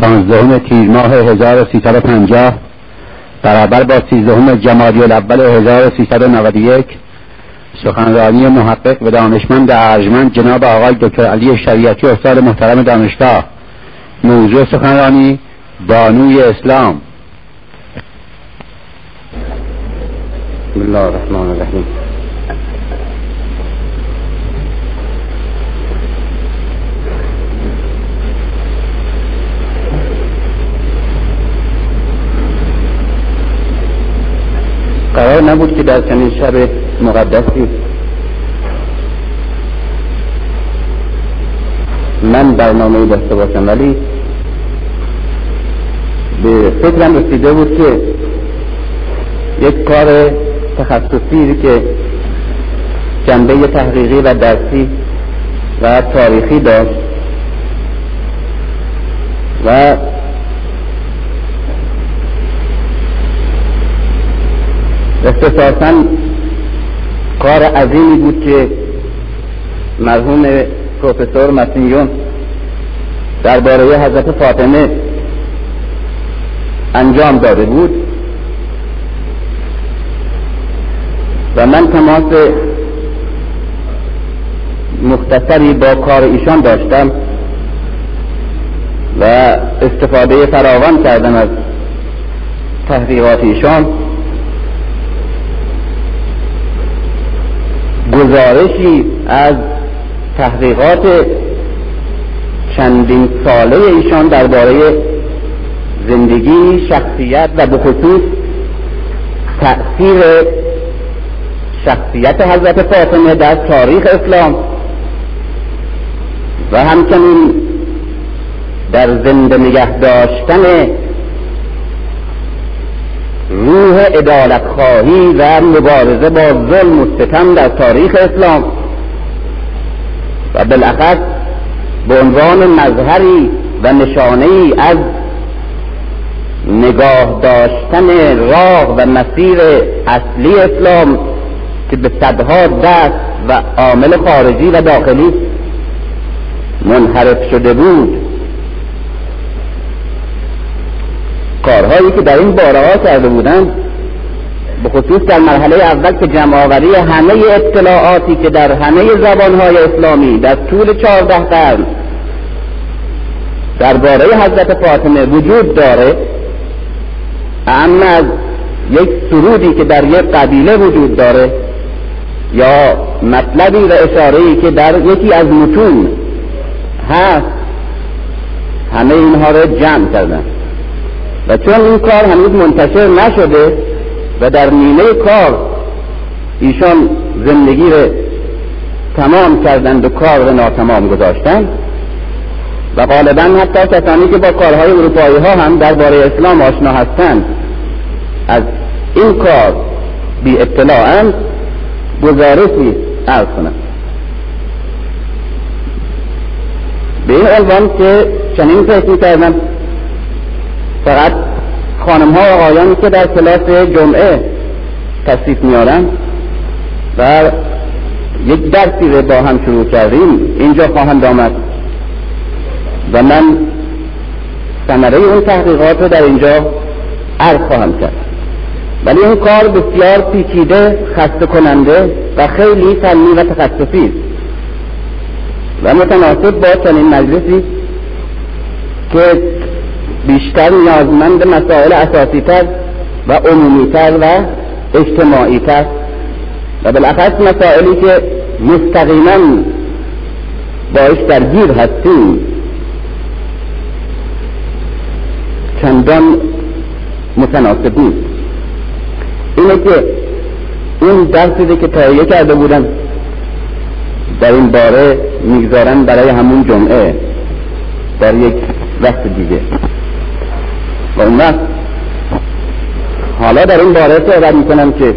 پانزدهم تیر ماه 1350 برابر با سیزدهم جمادی الاول 1391 سخنرانی محقق و دانشمند ارجمند جناب آقای دکتر علی شریعتی استاد محترم دانشگاه. موضوع سخنرانی بانوی اسلام. بسم الله الرحمن الرحیم. قرار نبود که در چنین شب مقدسی من برنامه داشته باشم. ولی به فکرم رسیده بود که یک کار تخصصی که جنبه تحقیقی و درسی و تاریخی داشت و اختصاصا کار عظیمی بود که مرحوم پروفسور مسیون درباره حضرت فاطمه انجام داده بود. و من تماس مختصری با کار ایشان داشتم و استفاده فراوان کردم از تحقیقات ایشان. گزارشی از تحقیقات چندین ساله ایشان درباره زندگی شخصیت و به خصوص تأثیر شخصیت حضرت فاطمه در تاریخ اسلام و همچنین در زنده نگه داشتن روح ادالت خواهی و مبارزه با ظلم و ستم در تاریخ اسلام. و بالاخص به عنوان مظهری و نشانه ای از نگاه داشتن راه و مسیر اصلی اسلام که به صدها دست و عامل خارجی و داخلی منحرف شده بود. کارهایی که در این باره ها کرده بودند به خصوص در مرحله اول که جمعآوری همه اطلاعاتی که در همه زبانهای اسلامی در طول چهارده قرن درباره حضرت فاطمه وجود داره اما از یک سرودی که در یک قبیله وجود داره یا مطلبی و اشارهی که در یکی از متون هست همه اینها رو جمع کردن. و چون این کار هنوز منتشر نشده و در نیمه کار ایشان زندگی رو تمام کردند و کار رو ناتمام گذاشتن و غالبا حتی کسانی که با کارهای اروپایی ها هم درباره اسلام آشنا هستند از این کار بی اطلاعند گزارشی ارز کنم. به این عنوان که چنین فکر کردم فقط خانم ها و آقایانی که در کلاس جمعه تصریف میارن و یک درسی رو با هم شروع کردیم اینجا خواهند آمد. و من ثمره اون تحقیقات رو در اینجا عرض خواهم کرد. ولی این کار بسیار پیچیده خسته کننده و خیلی فنی و تخصصی است. و متناسب با چنین مجلسی که بیشتر نیازمند مسائل اساسیتر و عمومیتر و اجتماعیتر. و بالاخص مسائلی که مستقیما باش درگیر هستیم. چندان متناسب نیست اینه که این درسی که تهیه کرده بودن در این باره می‌گذارن برای همون جمعه در یک وقت دیگه. و اون وقت حالا در این باره صحبت می‌کنم که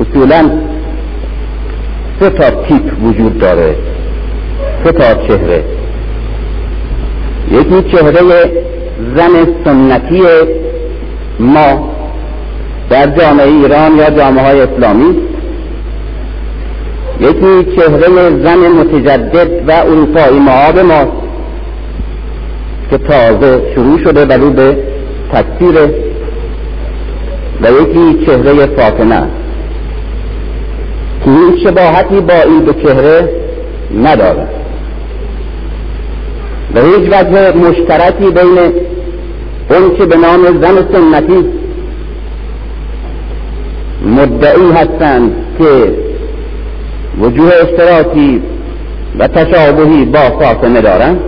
اصولا سه تا تیپ وجود داره. سه تا چهره. یکی چهره زن سنتی ما در جامعه ایران یا جامعه های اسلامی. یکی چهره زن متجدد و اروپایی معاب ماست. که تازه شروع شده ولی به تکثیر و یکی چهره فاطمه که هیچ شباهتی با این دو چهره نداره و هیچ وجه مشترکی بین اون که به نام زن سنتی مدعی هستند که وجوه اشتراکی و تشابهی با فاطمه دارند.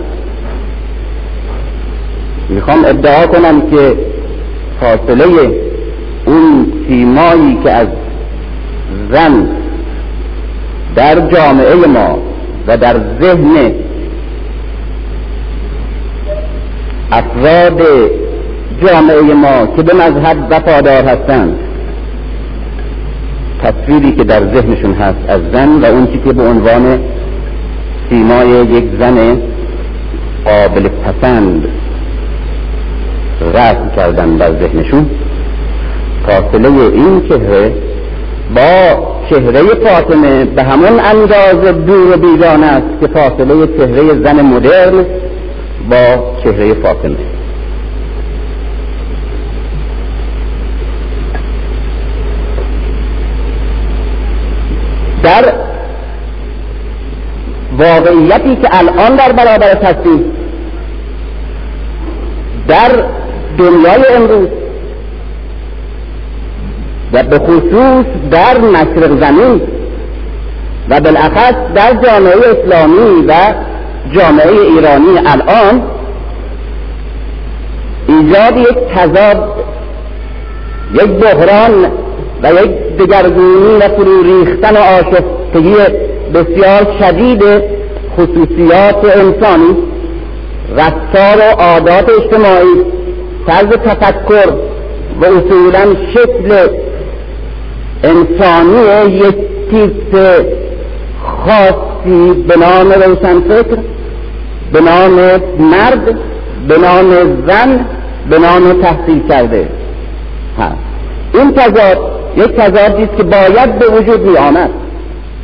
می‌خوام ادعا کنم که فاصله اون سیمایی که از زن در جامعه ما و در ذهن افراد جامعه ما که به مذهب وفادار هستند تصویری که در ذهنشون هست از زن و اون که به عنوان سیمای یک زن قابل پسند. رسم کردن در ذهنشون. فاصله این چهره با چهره فاطمه به همون اندازه دور و بیگانه است که فاصله چهره زن مدرن با چهره فاطمه. در واقعیتی که الان در برابر هستیم در دنیای امروز. و به خصوص در مشرق زمین. و بالاخص در جامعه اسلامی و جامعه ایرانی الان ایجاد یک تضاد یک بحران و یک دگرگونی و فرو ریختن و آشفتگی بسیار شدید خصوصیات انسانی رفتار و عادات اجتماعی طرز تفکر و اصولا شکل انسانی یک تیپ خاصی به نام فکر به نام مرد به نام زن به نام تحصیل کرده هست. این تضاد یک تضادی است که باید به وجود می آمد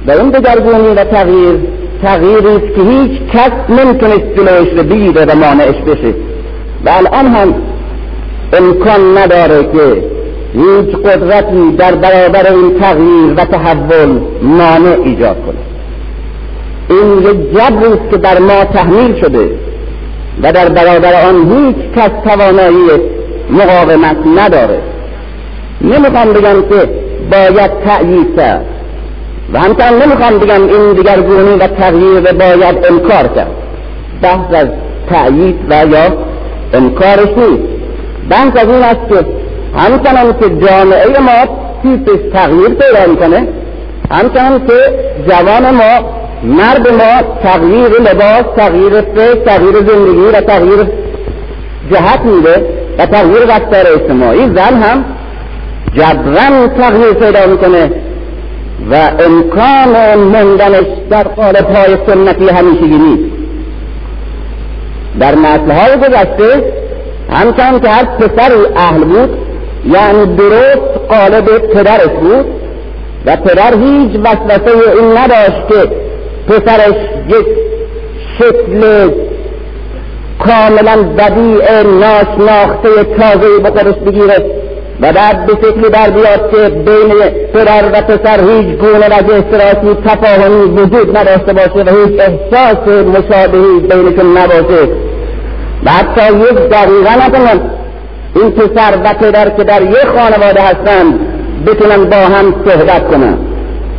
و این دگرگونی و تغییر تغییری است که هیچ کس نمی‌تونست جلوش رو بگیره و مانعش بشه. و الان هم امکان نداره که هیچ قدرتی در برابر این تغییر و تحول مانع ایجاد کنه. این یک جبری است که در ما تحمیل شده و در برابر آن هیچ کس توانایی مقاومت نداره. نمی‌خوام بگم که باید تأیید کرد و همچنان نمی‌خوام بگم این دیگرگونی و تغییر باید انکار کرد. بحث از تأیید و یا انکارش نیست. بحث از این است که همچنان که جامعه ما تیپش تغییر پیدا می‌کنه همچنان که جوان ما مرد ما تغییر لباس تغییر فکر تغییر زندگی و تغییر جهت میده و تغییر رفتار اجتماعی. زن هم جبران تغییر پیدا می‌کنه و امکان مندنش در قالب های سنتی همیشگی نیست. در نسل های گذشته همچنان که هر پسری اهل بود یعنی درست قالب پدرش بود و پدر هیچ وسوسه این نداشت که پسرش یک شکل کاملا بدیع ناشناخته تازه به خودش بگیره و بعد به شکلی در بیاد که بین پدر و پسر هیچ گونه وجه اشتراکی تفاهمی وجود نداشته باشه و هیچ احساس مشابهی بینشون نباشه. و حتی یک دقیقه نکنن این پسر و پدر که در یک خانواده هستند بتونن با هم صحبت کنن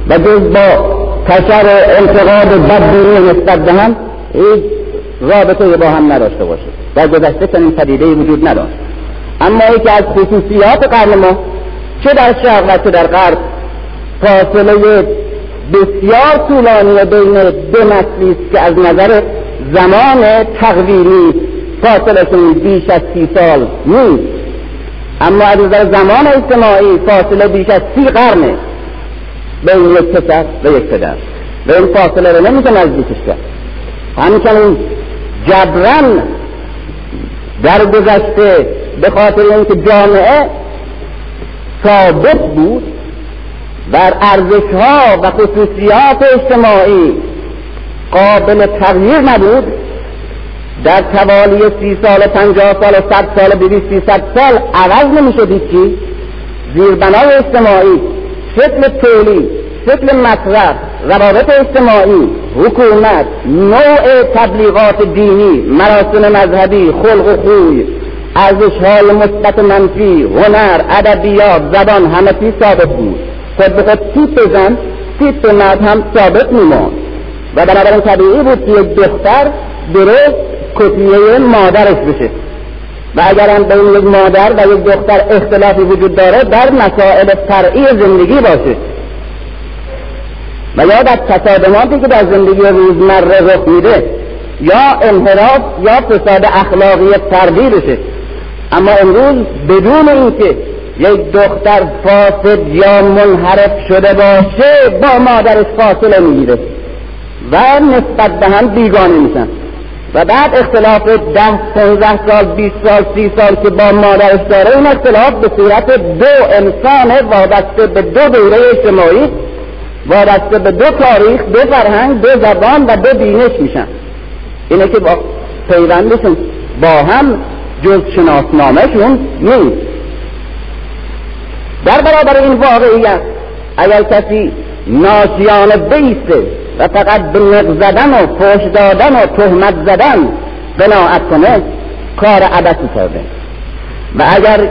و جز با کشر و انتقاد بد نسبت به هم هیچ رابطه با هم نداشته باشه. در گذشته چنین پدیده وجود نداشت. اما یکی از خصوصیات قرن ما چه در شرق و چه در غرب فاصله بسیار طولانی بین دو نسلی است که از نظر زمان تقویمی فاصلشون بیش از سی سال نیست. اما از نظر زمان اجتماعی فاصله بیش از سی قرنه. بین یک پسر و یک پدر. و این فاصله رو نمیشه نزدیکش کرد همچنین جبران در گذشته به خاطر اینکه جامعه ثابت بود بر ارزش ها و خصوصیات اجتماعی قابل تغییر نبود در توالی سی سال پنجاه سال صد سال بیست سی سال عوض نمیشه چی. زیربنای اجتماعی شکل تولید شکل مصرف روابط اجتماعی حکومت نوع تبلیغات دینی مراسم مذهبی خلق و خوی ارزش های مثبت منفی هنر ادبیات زبان همه چیز ثابت بود. خود به خود تیپ زن تیپ مرد هم ثابت میماند. و بنابراین طبیعی بود که یک دختر درست کپیه مادرش بشه. و اگر هم بین یک مادر و یک دختر اختلافی وجود داره در مسائل فرعی زندگی باشه. و یا در تصادماتی که در زندگی روزمره رخ میده یا انحراف یا فساد اخلاقی فردی بشه. اما امروز بدون اینکه یک دختر فاسد یا منحرف شده باشه با مادرش فاصله می‌گیره. و نسبت به هم بیگانه میشن. و بعد اختلاف ده پانزده سال بیست سال سی سال که با مادرش داره این اختلاف به صورت دو انسان وابسته به دو دوره اجتماعی وابسته به دو تاریخ دو فرهنگ دو زبان و دو بینش میشن. اینه که با پیوندشون با هم جز شناسنامهشون نیست. در برابر این واقعیت اگر کسی ناشیانه بیسته و فقط به زدن و فوش دادن و تهمت زدن قناعت کنه کار عبسی کرده. و اگر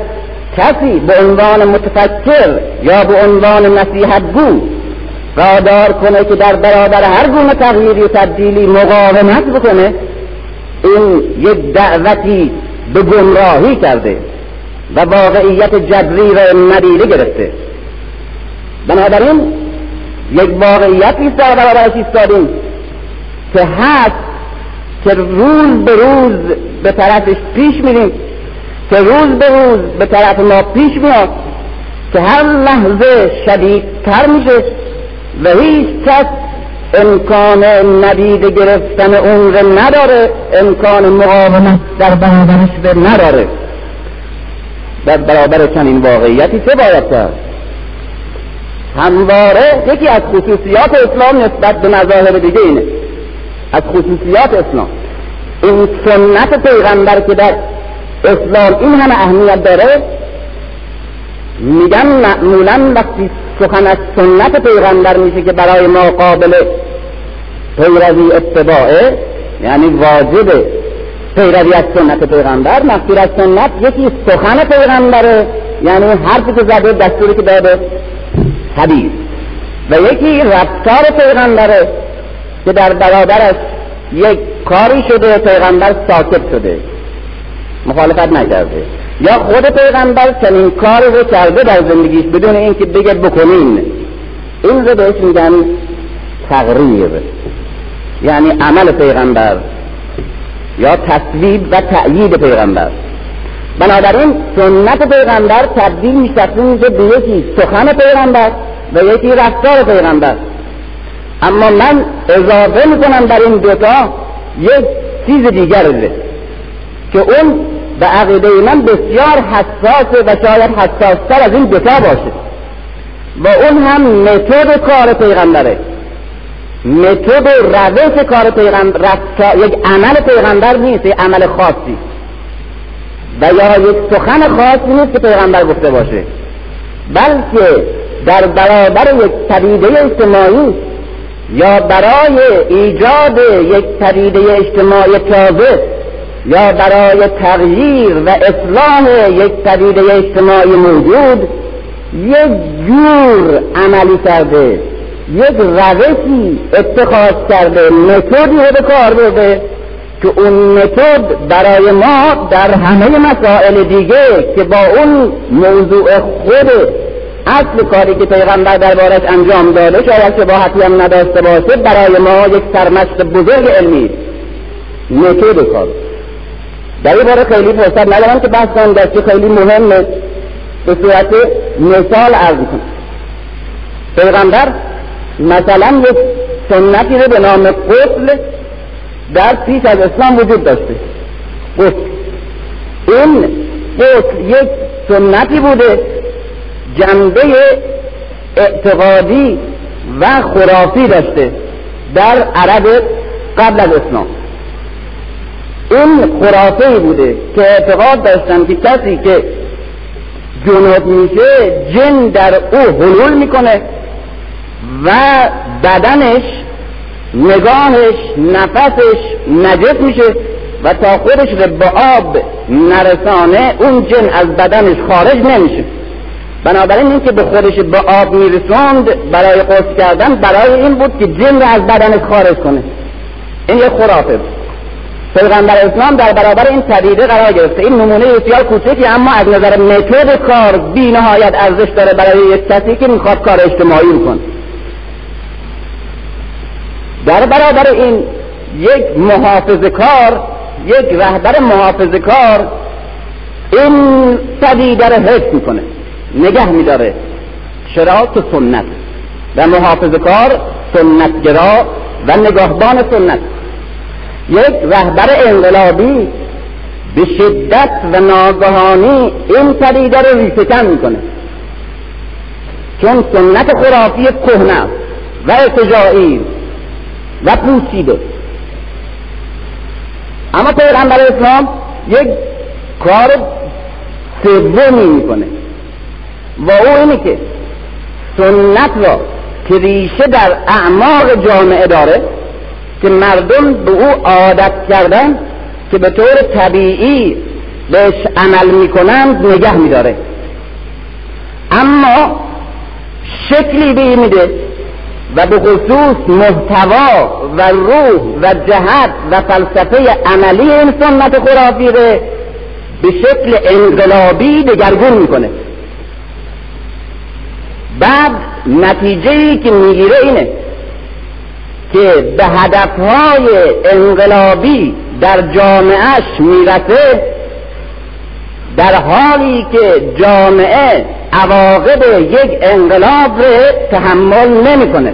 کسی به عنوان متفکر یا به عنوان نصیحتگو وادار کنه که در برابر هر گونه تغییری و تبدیلی مقاومت بکنه این یک دعوتی به گمراهی کرده و واقعیت جبری را ندیده گرفته. بنابراین یک واقعیتی در برابرش ایستادیم که هست که روز به روز به طرفش پیش میریم که روز به روز به طرف ما پیش میاد که هر لحظه شدیدتر میشه و هیچ کس امکان ندید گرفتن اون رو نداره امکان مقاومت در برابرش به نداره. در برابر چنین واقعیتی چه باید کرد؟ همواره یکی از خصوصیات اسلام نسبت به مذاهب دیگه اینه. از خصوصیات اسلام. این سنت پیغمبر که در اسلام این همه اهمیت داره میگن معمولا وقتی سخن از سنت پیغمبر میشه که برای ما قابل پیروی اتباعه یعنی واجب پیروی از سنت پیغمبر مقصود از سنت یکی سخن پیغمبره یعنی حرفی که زده دستوری که داده. حدیث. و یکی رفتار پیغمبره که در برابرش یک کاری شده پیغمبر ساکت شده. مخالفت نکرده. یا خود پیغمبر چنین کار رو کرده در زندگیش بدون اینکه بگه بکنین. این رو بهش میگن تغییر یعنی عمل پیغمبر یا تصویب و تأیید پیغمبر. بنابراین سنت پیغمبر تبدیل میشه به یکی سخن پیغمبر و یکی رفتار پیغمبر. اما من اضافه می‌کنم در این دوتا یک چیز دیگر که اون به عقیده من بسیار حساس و شاید حساستر از این دوتا باشه. و اون هم متد کار پیغمبره. متد روش کار پیغمبر یک عمل پیغمبر نیست یک عمل خاصی. و یا یک سخن خاصی نیست که پیغمبر گفته باشه بلکه در برابر یک پدیده اجتماعی یا برای ایجاد یک پدیده اجتماعی تازه یا برای تغییر و اصلاح یک پدیده اجتماعی موجود یک جور عملی کرده یک روشی اتخاذ کرده متدی به کار برده که اون متد برای ما در همه مسائل دیگه که با اون موضوع خود اصل کاری که پیغمبر دربارش انجام داده شاید شباهتی هم نداشته باشه برای ما یک سرمشق بزرگ علمی متد کار. در این باره خیلی فرصت ندارم که بحث کنم در خیلی مهمه. به صورت مثال عرض کنم پیغمبر مثلا یک سنتی رو به نام قتل در پیش از اسلام وجود داشته. قتل این قتل یک سنتی بوده جنبه اعتقادی و خرافی داشته در عرب قبل از اسلام. این خرافه بوده که اعتقاد داشتن که کسی که جنوب میشه جن در او حلول می‌کنه و بدنش نگاهش نفسش نجس میشه و تا خودش رو به آب نرسانه اون جن از بدنش خارج نمیشه. بنابراین این که به خودش به آب میرسوند برای قصد کردن برای این بود که جن رو از بدنش خارج کنه. این یه خرافه بود. پیغمبر اسلام در برابر این پدیده قرار گرفته. این نمونه بسیار کوچکی اما از نظر متد کار بی نهایت ارزش داره برای یک کسی که می‌خواد کار اجتماعی کنه در برابر این یک محافظ کار یک رهبر محافظ کار این پدیده رو حفظ می‌کنه نگه میداره. شراط سنت و محافظ کار سنتگرا و نگاهبان سنت. یک رهبر انقلابی به شدت و ناگهانی این پدیده رو ریشهکن می‌کنه. چون سنت خرافی کهنه و ارتجاعی و پوسیده اما پیغمبر اسلام یک کار سومی می‌کنه و او اینه که سنت را که ریشه در اعماق جامعه داره که مردم به او عادت کردن که به طور طبیعی بهش عمل می‌کنند نگه میداره اما شکلی به میده و به خصوص محتوا و روح و جهت و فلسفه عملی این سنت خرافی رو به شکل انقلابی دگرگون می‌کنه. بعد نتیجه ای که می‌گیره اینه که به هدفهای انقلابی در جامعهش می‌رسه در حالی که جامعه عواقب یک انقلاب رو تحمل نمی‌کنه.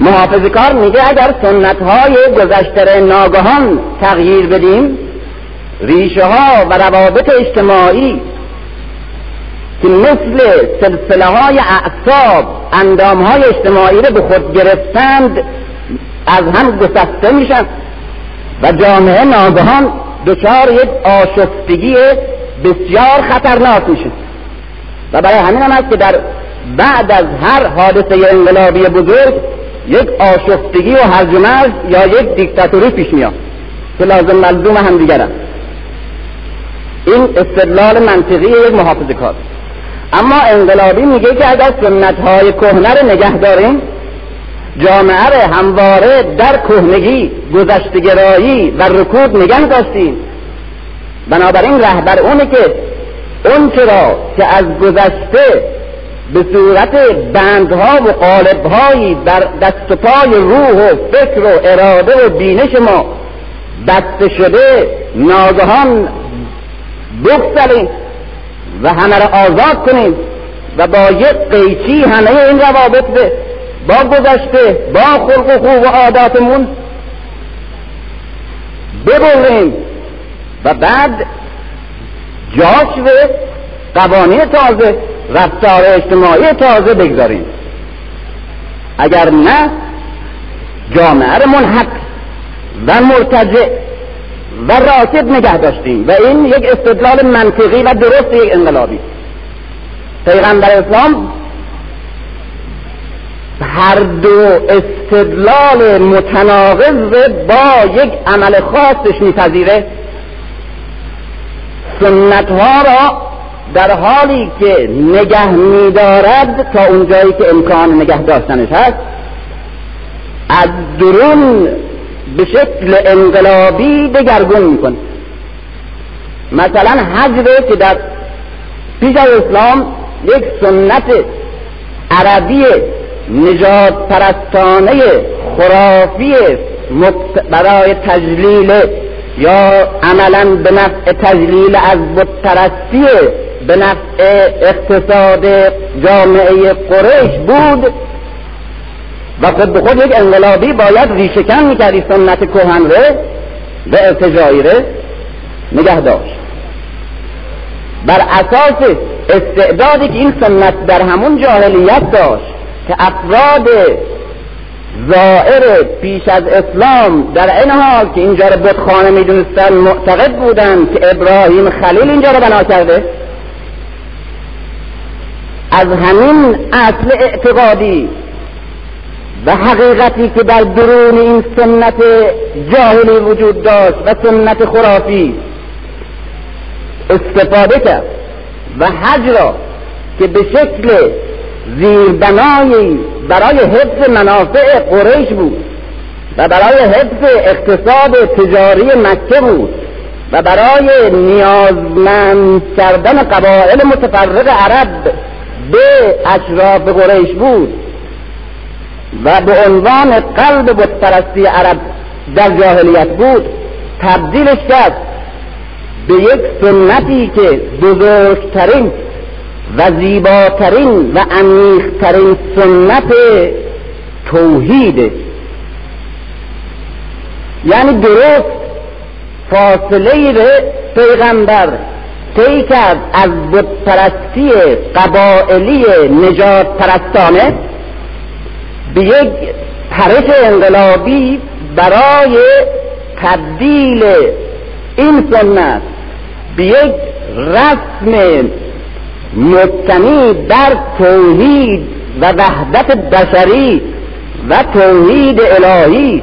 محافظ کار میگه اگر سنت های گذشته ناگهان تغییر بدیم ریشه ها و روابط اجتماعی که مثل سلسله های اعصاب اندام های اجتماعی رو به خود گرفتند از هم گسسته میشن. و جامعه ناگهان دچار یک آشفتگی بسیار خطرناک میشه. و برای همین هم است که در بعد از هر حادثه انقلابی بزرگ یک آشفتگی و هرج یا یک دیکتاتوری پیش میاد که لازم ملزوم هم دیگر این استدلال منطقی یک محافظ کار اما انقلابی میگه که اگر سنت های کهنه رو نگه داریم جامعه رو همواره در کهنگی گذشتگرایی و رکود نگه داشتیم. بنابراین رهبر اونه که اون چرا که از گذشته به صورت بندها و قالبهایی بر دست و پای روح و فکر و اراده و بینش ما بسته شده ناگهان بگسلیم و همه را آزاد کنیم و با یک قیچی همه این روابط به با گذشته با خلق و خوب و عاداتمون ببریم و بعد جاش به قوانین تازه رفتار اجتماعی تازه بگذاریم. اگر نه جامعه رو منحق و مرتجع و راکد نگه داشتیم و این یک استدلال منطقی و درست یک انقلابی. پیغمبر اسلام هر دو استدلال متناقض با یک عمل خاصش میپذیره. سنت ها را در حالی که نگه میدارد تا اونجایی که امکان نگه داشتنش هست از درون به شکل انقلابی دگرگون می‌کنه. مثلا حجره که در پیش اسلام یک سنت عربی نجات پرستانه خرافی برای تجلیل یا عملا به نفع تجلیل از بتپرستی به نفع اقتصاد جامعه قریش بود. و خود به خود یک انقلابی باید ریشکن می‌کردی سنت کهن ره و ارتجاعی ره نگه داشت. بر اساس استعدادی که این سنت در همون جاهلیت داشت که افراد زائر پیش از اسلام در این حال که اینجا رو بتخانه می‌دونستن معتقد بودند که ابراهیم خلیل اینجا رو بنا کرده. از همین اصل اعتقادی و حقیقتی که در درون این سنت جاهلی وجود داشت و سنت خرافی استفاده کرد و حج را که به شکل زیربنایی برای حفظ منافع قریش بود و برای حفظ اقتصاد تجاری مکه بود و برای نیازمند کردن قبایل متفرق عرب به اشراف قریش بود و به عنوان قلب بتپرستی عرب در جاهلیت بود تبدیلش کرد به یک سنتی که بزرگترین و زیباترین و عمیقترین سنت توحید. یعنی درست فاصله پیغمبر طی کرد از بتپرستی قبائلی نجات پرستانه به یک پرش انقلابی برای تبدیل این سنت به یک رسم مبتنی در توحید و وحدت بشری و توحید الهی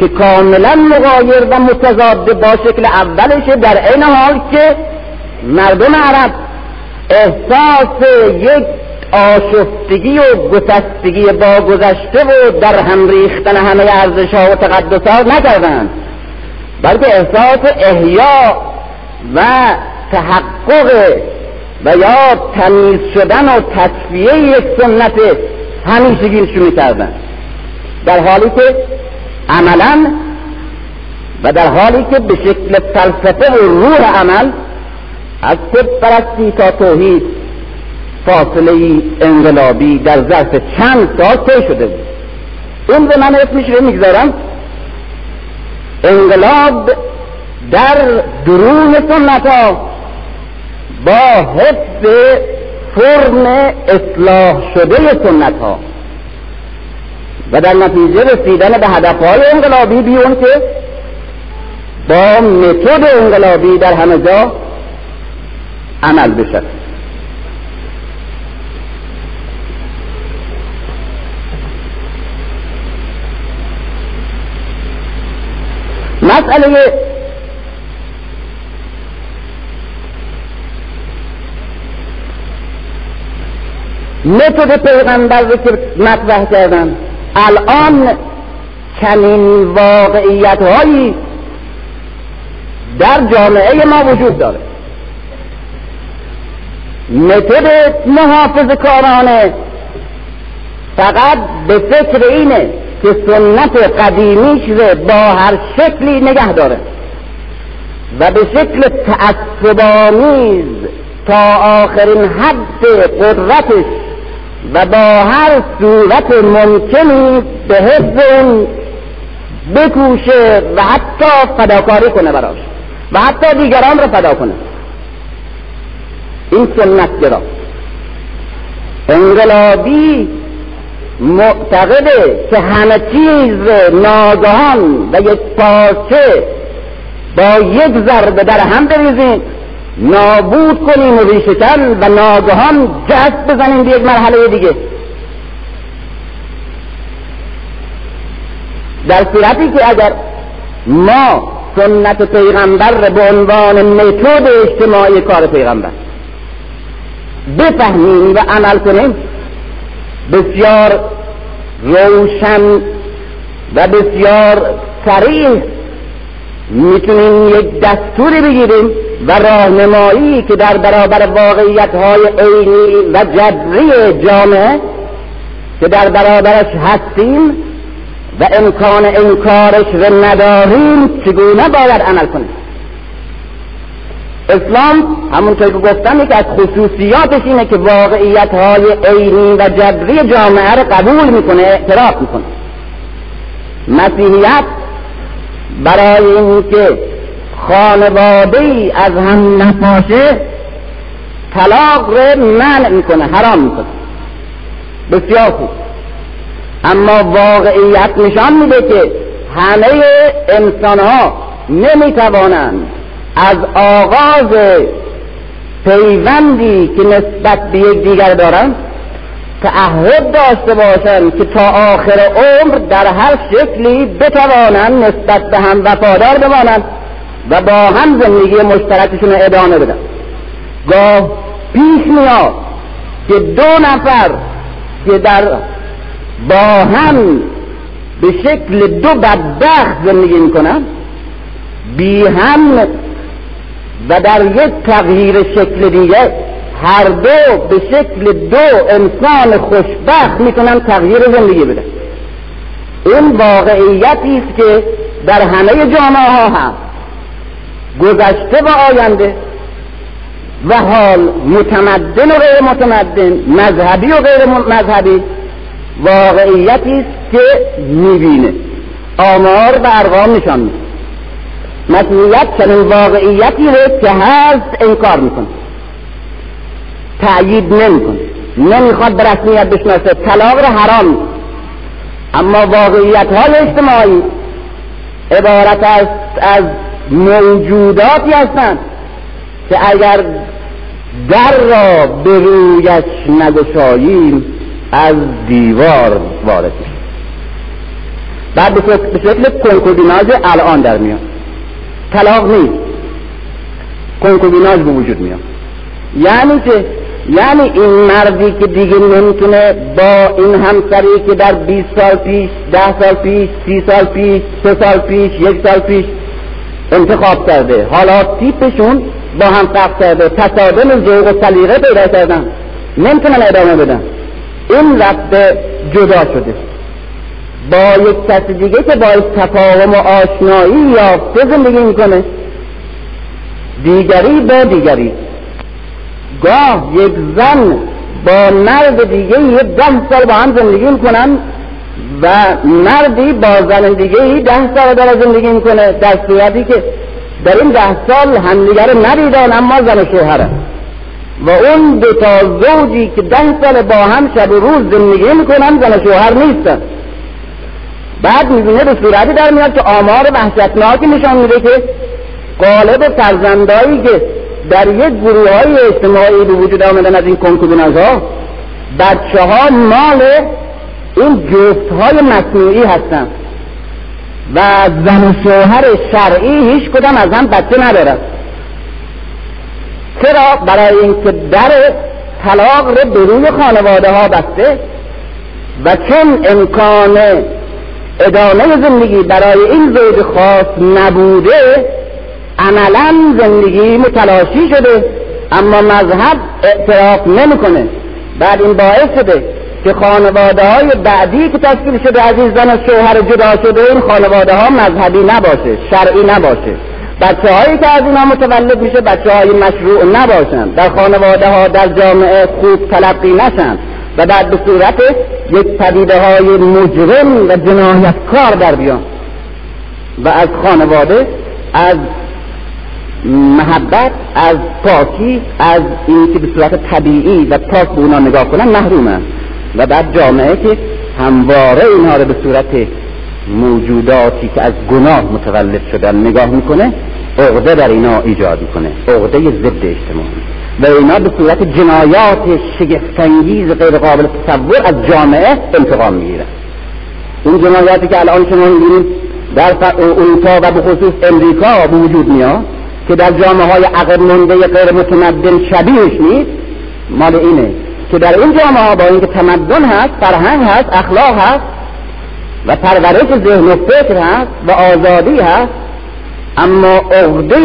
که کاملا مغایر و متضاد با شکل اولش در این حال که مردم عرب احساس یک آشفتگی و گسستگی با گذشته و در هم ریختن همه ارزش ها و تقدس ها نکردند بلکه احساس احیا و تحقق و یا تمیز شدن و تصفیه یک سنت همیشگیشون می‌کردن. در حالی که عملا و در حالی که به شکل فلسفه و روح عمل از خود پرستی تا توحید فاصله انقلابی در ظرف چند سال طی شده بود. اون به من اسمش رو می‌گذارم. انقلاب در درون سنت ها با حفظ فرم اصلاح شده سنت ها و در نتیجه رسیدن به هدف های انقلابی بیون که با متد انقلابی در همه جا عمل بشد مسئله متد پیغمبر رو که مطرح کردن الان چنین واقعیت هایی در جامعه ما وجود داره. متد محافظ کارانه فقط به فکر اینه که سنت قدیمیش رو با هر شکلی نگه داره و به شکل تعصبآمیز تا آخرین حد قدرتش و با هر صورت ممکنی به حفظ اون بکوشه و حتی فداکاری کنه براش و حتی دیگران رو فدا کنه. این سنت گرا انقلابی معتقده که همه چیز ناگهان و یک پارچه با یک ضربه در هم بریزیم نابود کنیم ریشکن و ناگهان جست بزنیم به یک مرحله دیگه. در صورتی که اگر ما سنت پیغمبر به عنوان متد اجتماعی کار پیغمبر بفهمیم و عمل کنیم بسیار روشن و بسیار سریع می‌تونیم یک دستوری بگیریم. و راهنمایی که در برابر واقعیت های عینی و جبری جامعه که در برابرش هستیم و امکان انکارش رو نداریم چگونه باید عمل کنیم؟ اسلام همونطور که گفتم که از خصوصیاتش اینه که واقعیت های عینی و جبری جامعه رو قبول می‌کنه اعتراف می‌کنه. مسیحیت برای اینکه خانواده ای از هم نپاشه طلاق رو منع می‌کنه حرام می‌کنه. بسیار خوب. اما واقعیت نشان میده که همه انسان ها نمی‌توانند از آغاز پیوندی که نسبت به دیگر دارند تعهد داشته باشند که تا آخر عمر در هر شکلی بتوانند نسبت به هم وفادار بمانند. و با هم زندگی مشترکشون ادامه بدن. گاه پیش میاد که دو نفر که در با هم به شکل دو بدبخت زندگی می‌کنن بی هم و در یک تغییر شکل دیگه هر دو به شکل دو انسان خوشبخت می‌تونن تغییر زندگی بدن. این واقعیتی است که در همه جامعه ها هست. گذشته و آینده و حال متمدن و غیر متمدن مذهبی و غیر مذهبی واقعیتی است که می‌بینه. آمار و ارقام نشان میده. مسئولیت چنین واقعیتی رو که هست انکار می‌کنه. تأیید نمی‌کنه. نمی‌خواد به رسمیت بشناسه. طلاق رو حرام اما واقعیت های اجتماعی عبارت است از موجوداتی هستند که اگر در را به رویش نگشاییم از دیوار وارد میشه بعد به شکل کنکوبیناژ الان در میاد. طلاق نیست. کنکوبیناژ به وجود میاد. یعنی که یعنی این مردی که دیگه نمی‌تونه با این همسری که در 20 سال پیش ده سال پیش سی سال پیش سه سال پیش یک سال پیش انتخاب کرده. حالا تیپشون با هم فرق کرده. تصادم ذوق و سلیقه پیدا کردن. نمی‌تونن ادامه بدن. این رفته جدا شده. با یک کس دیگه که باعث تفاهم و آشنایی یافته زندگی می‌کنه. دیگری با دیگری. گاه یک زن با مرد دیگه یه ده سال با هم زندگی می‌کنن. و مردی با زن دیگه ده سال داره زندگی می‌کنه در صورتی که در این ده سال همدیگر ندیدن اما زن و شوهرن و اون دو تا زوجی که ده سال با هم شب و روز زندگی می‌کنن زن و شوهر نیستن. بعد می‌بینه به صورتی در میاد که آمار وحشتناکی نشان میده که قالب فرزندایی که در یک گروه های اجتماعی به وجود آمدن از این کنکوبیناز ها بچه ها مال این جفت های مصنوعی هستن. و زن و شوهر شرعی هیچ کدام از هم بچه ندارن. چرا؟ برای اینکه در طلاق رو به روی خانواده ها بسته و چون امکان ادامه زندگی برای این زوج خاص نبوده عملا زندگی متلاشی شده اما مذهب اعتراف نمی‌کنه. بعد این باعث شده که خانواده های بعدی که تشکیل شده از این زن و شوهر جدا شده این خانواده ها مذهبی نباشه شرعی نباشه. بچه هایی که از اینا متولد میشه بچه های مشروع نباشن. در خانواده ها در جامعه خوب تلقی نشن. و بعد به صورت یک پدیده های مجرم و جنایتکار در بیان. و از خانواده از محبت از پاکی از اینکه به صورت طبیعی و پاک به اونا نگاه کنن محرومن. و بعد جامعه که همواره اینها رو به صورت موجوداتی که از گناه متولد شدن نگاه می‌کنه عقده در اینا ایجاد می‌کنه عقده ضد اجتماعی. و اینا به صورت جنایات شگفتانگیز غیر قابل تصور از جامعه انتقام می‌گیرن. این جنایاتی که الان شما می‌بینید در اروپا و به خصوص امریکا به وجود میاد که در جامعه های عقب مونده غیر متمدن شبیهش نیست. مال اینه که در این جامعه ها با اینکه تمدن هست فرهنگ هست اخلاق هست و پرورش ذهن و فکر هست و آزادی هست اما عقده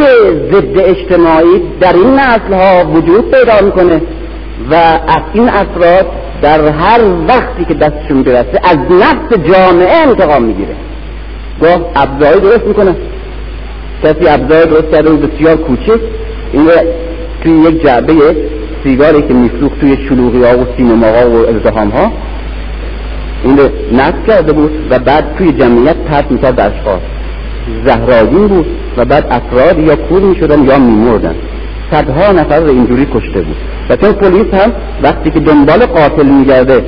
ضد اجتماعی در این نسل ها وجود پیدا می‌کنه و از این افراد در هر وقتی که دستشون برسه از نفس جامعه انتقام می‌گیره. گاه ابزاری درست می‌کنه. کسی ابزار درست کرده بسیار کوچک. این توی یک جعبه سیگاری که میفروخت توی شلوغی ها و سینما ها و ازدهام ها این نصب کرده بود و بعد توی جمعیت پرت می‌کرد به اشخاص. زهراگین بود و بعد افراد یا کور می‌شدن یا میمردن. صدها نفر رو اینجوری کشته بود. و چون پلیس هم وقتی که دنبال قاتل میگرده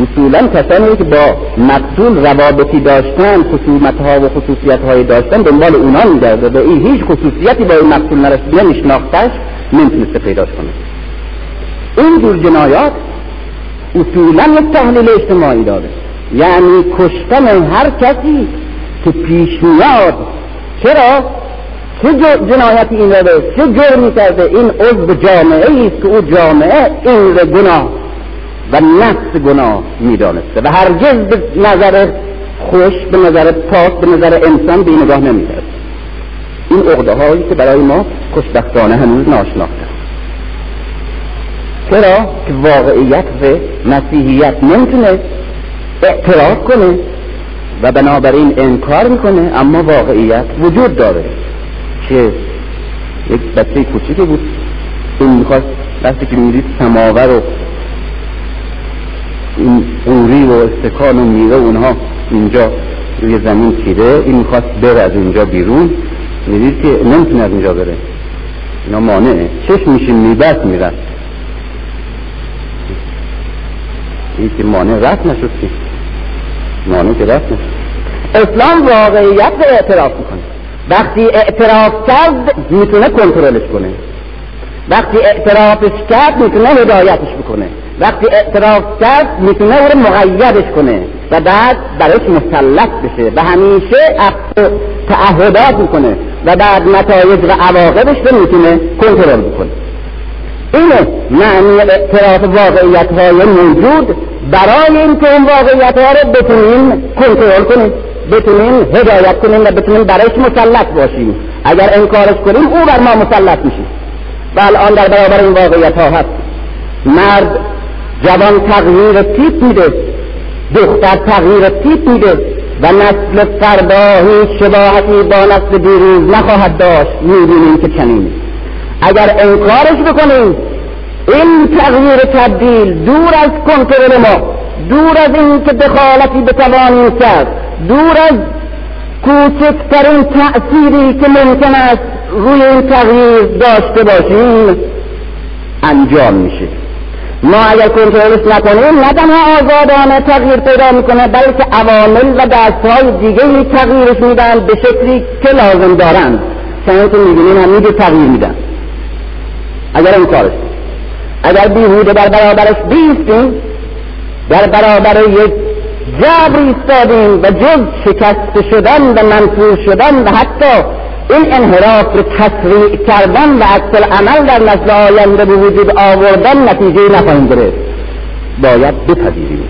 اصولا کسانی که با مقتول روابطی داشتن خصومت ها و خصوصیت های داشتن دنبال اونا میگرده. و این هیچ خصوصیتی با این مقتول نرسیده نشناختش نمی‌تونسته پیداش کنه. این جور جنایات اصولا یک تحلیل اجتماعی داره. یعنی کشتن هر کسی که پیش میاد. چرا؟ چه جنایتی این رو چه جرمی کرده؟ این عضو جامعه است که او جامعه این رو گناه و نفس گناه می‌دانسته و هرگز به نظر خوش به نظر پاک به نظر انسان به این نگاه نمی‌کرد. این عقده هایی که برای ما خوشبختانه هنوز ناشناخته. چرا؟ که واقعیت و مسیحیت نمی‌تونه اعتراف کنه و بنابراین انکار می‌کنه اما واقعیت وجود داره. که یک بچه کوچیکی بود. این می‌خواست وقتی که می‌دید سماور و این قوری و استکان و میره اونها اینجا روی زمین چیده این می‌خواست بره از اونجا بیرون. می‌دید که نمی‌تونه از اونجا بره. اینا مانعه چش میشین میبست میرد این که مانع رفت نشد که. مانع که رفت نشد. اسلام واقعیت رو اعتراف می‌کنه. وقتی اعتراف کرد می‌تونه کنترلش کنه. وقتی اعترافش کرد می‌تونه هدایتش بکنه. وقتی اعتراف کرد می‌تونه او رو مقیدش کنه و بعد برایش مسلط بشه و همیشه تعهدات می‌کنه و بعد نتایج و عواقبش رو می‌تونه کنترل بکنه. اینه معنی اعتراف واقعیت های موجود برای اینکه اون واقعیت ها رو بتونیم کنترل کنیم بتونیم هدایت کنیم و بتونیم برایش مسلط باشیم. اگر انکارش کنیم او بر ما مسلط میشه. و الان در برابر این واقعیت ها هست. مرد جوان تغییر تیپ میده دختر تغییر تیپ میده و نسل فردا هیچ شباهتی با نسل دیروز نخواهد داشت. می‌بینیم که چنین اگر انکارش بکنیم این تغییر تبدیل دور از کنترل ما دور از این که دخالتی بتوانیم کرد دور از کوچکترین تأثیری که ممکن است روی این تغییر داشته باشیم انجام میشه. ما اگر کنترلش نکنیم نه تنها آزادانه تغییر پیدا می‌کنه بلکه عوامل و دستهای دیگه تغییرش میدن به شکلی که لازم دارن. که می‌بینین هم تغییر میدن. اگر این کارش اگر بیهوده در برابرش بیستیم در برابر یک جبر ایستادیم و جز شکست شدن و منفور شدن و حتی این انحراف رو تسریع کردن و عکس عمل در نسل آینده به وجود آوردن نتیجه نخواهیم گرفت. باید بپذیریم.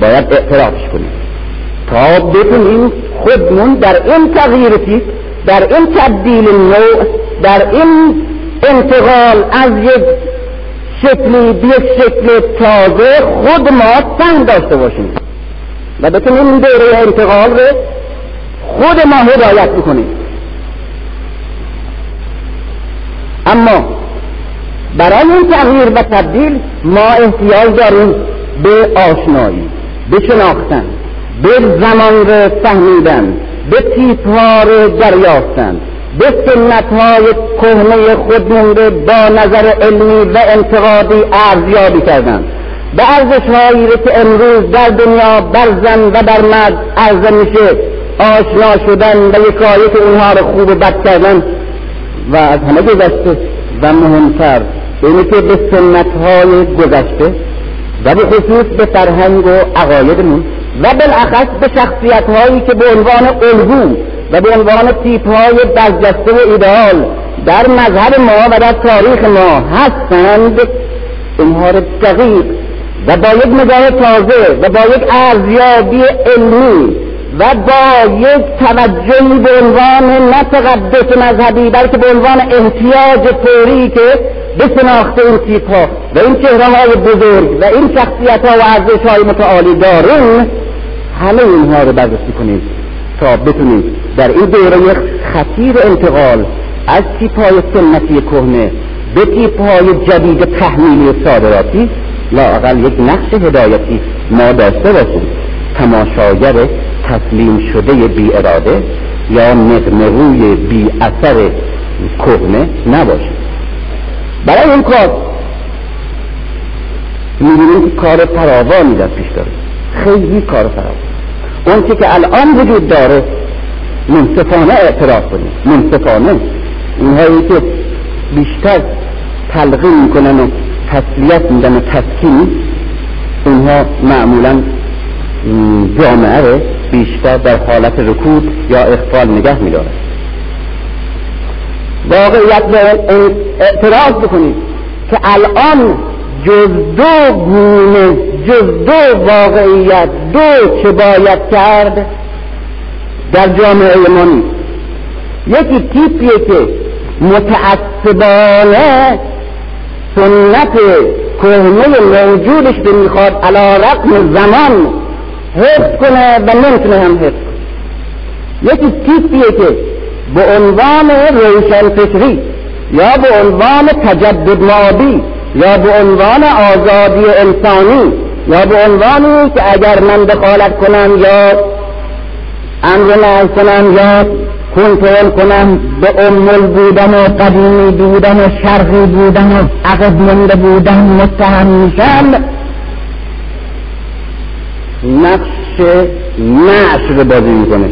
باید اعترافش کنیم. تا بتونیم خودمون در این تغییر در این تبدیل نوع در این انتقال از یک شکلی به یک شکل تازه خود ما سهم داشته باشیم. و بتونیم این دوره انتقال رو خود ما هدایت بکنیم. اما برای این تغییر و تبدیل ما احتیاج داریم به آشنایی به شناختن به زمان رو فهمیدن به تیپ ها رو دریافتن. به سنت های کهنه خودمون رو با نظر علمی و انتقادی ارزیابی کردن به ارزش هایی که امروز در دنیا بر زن و بر مرد عرضه میشه. آشنا شدن و یکایک اونها رو خوب و بد کردن. و از همه گذشته و مهمتر اینه که به سنت های گذشته و به خصوص به فرهنگ و عقایدمون و بالاخص به شخصیت هایی که به عنوان الگو و به عنوان تیپ های برجسته و ایدئال در مذهب ما و در تاریخ ما هستند. اینها رو دقیق و با یک نگاه تازه و با یک ارزیابی علمی و با یک توجهی به عنوان نه تقدس مذهبی بلکه به عنوان احتیاج فوری که به شناخت این تیپ و این چهره های بزرگ و این شخصیت ها و ارزش های متعالی داریم همه اینها رو بررسی کنیم. تا بتونیم در این دوره خطیر انتقال از تیپای سنتی کهنه به تیپای جدید تحمیلی صادراتی لاقل یک نقش هدایتی ما داشته باشیم. تماشاگر تسلیم شده بی اراده یا نقمروی بی اثر کهنه نباشیم. برای این کار می‌بینیم که کار فراوانی در پیش داره خیلی کار فراوان. اون که الان وجود داره منصفانه اعتراف کنیم. منصفانه. اینهایی که بیشتر تلقی می‌کنن و تسلیت میدن و تسکین اونها معمولا جامعه بیشتر در حالت رکود یا اخفال نگه میدارن. واقعیت اعتراض بکنید که الان جز دو گونه جز دو واقعیت دو چه باید کرد در جامعه ما نیست. یکی تیپیه که متعصبانه سنت کهنه موجودش به می‌خواد علا رقم زمان حفظ کنه و نمی‌تونه هم حفظ کنه. یکی تیپیه که به عنوان روشن فکری یا به عنوان تجدد مادی یا به عنوان آزادی انسانی یا به عنوان که اگر من دخالت کنم یا امر نهی کنم یا کنترل کنم به امول بودن و قدیمی بودن و شرقی بودن و عقب منده بودن متهم میشم نقش نعش رو بازی می‌کنه.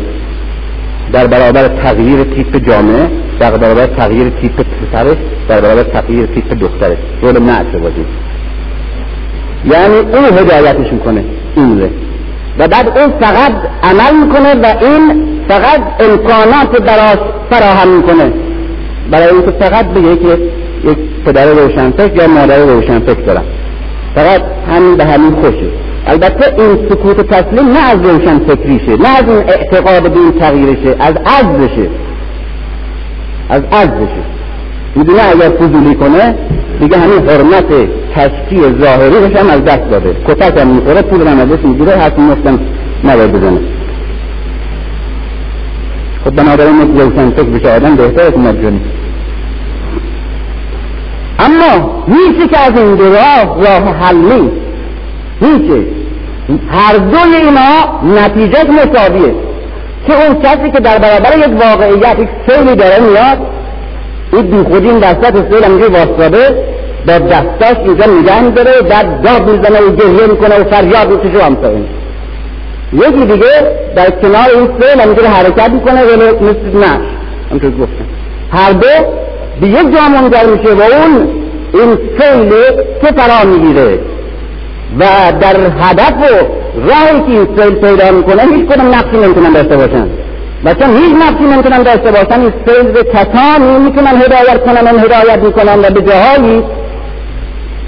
در برابر تغییر تیپ جامعه در برابر تغییر تیپ پسرش در برابر تغییر تیپ دختره. رول نعش بازی می‌کنه. یعنی او هدایتش می‌کنه این ره و بعد او فقط عمل می‌کنه و این فقط امکانات براش فراهم می‌کنه. برای اینکه فقط بگه که یک پدر روشنفکر یا مادر روشنفکر دارم فقط همین به همین خوشه. البته این سکوت تسلیم نه از روشن فکریشه نه از اعتقاد به این تغییرشه از عزشه از عزشه می‌دونه اگر فضولی کنه دیگه همین حرمت تشکی ظاهری هم از دست داده. کتک هم می‌خوره پول هم ازش می‌گیره حتی مستم نباید بزنه. خب بنابراین یک روشن فکر بشه آدم بهتر از مجانی. اما هیچی که از این دو راه راه حل نیست. هیچی هر دوی اینا نتیجه مساویه. که اون کسی که در برابر یک واقعیت یک سیلی داره میاد او بی خودی این وسط سیل همینجا واسطاده با دستاش اینجا نگه میداره بعد داد می‌زنه و گریه می‌کنه و فریاد می‌کشه هم همسایه یکی دیگه در کنار این سیل همینجا حرکت می‌کنه ولی مثل نه همینطور گفتم. هر دو به یک جا در میشه و اون این سیل که فرا می‌گیره. و در هدف و راهی که این سیل پیدا می‌کنه هیچ کدوم نقصی نمی‌تونن داشته باشن. و چون هیچ نفسی ممکنم داشته باشم این سیر کتانی می‌تونم هدایت کنم من هدایت می‌کنم و به جاهایی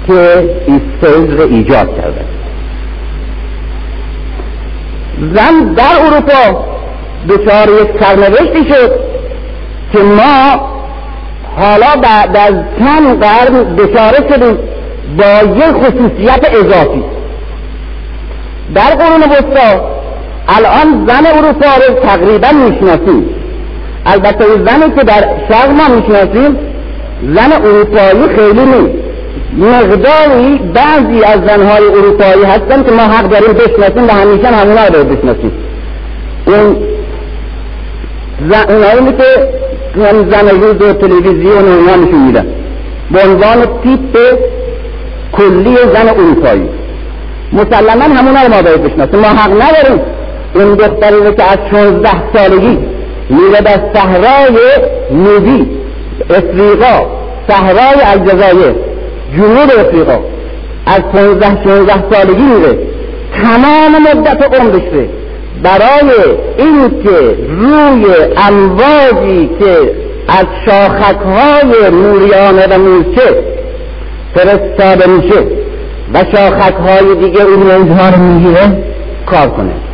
که این سیر ایجاد کرده زن در اروپا دچار یک سرنوشتی شد که ما حالا بعد از چند قرن دچاره شدیم با یک خصوصیت اضافی. در قرون وسطا الان زن اروپا رو تقریبا می‌شناسیم. البته این زنی که در شرق ما می‌شناسیم زن اروپایی خیلی نیست. مقداری بعضی از زنهای اروپایی هستن که ما حق داریم بشناسیم و همیشه همونا رو بشناسیم. اون زن که زن و تلویزیون و اینا نشون میدن. به عنوان تیپ کلی زن اروپایی. مسلما همونا رو ما باید بشناسیم. ما حق نداریم اون دختری که از چهارده سالگی میره به صحرای نوبی افریقا صحرای الجزایر جنوب افریقا. از 15 16 سالگی میره. تمام مدت عمرش برای اینکه روی امواجی که از شاخکهای موریانه و مورچه فرستاده میشه و شاخکهای دیگه اون رنجها رو می‌گیره کار کنه.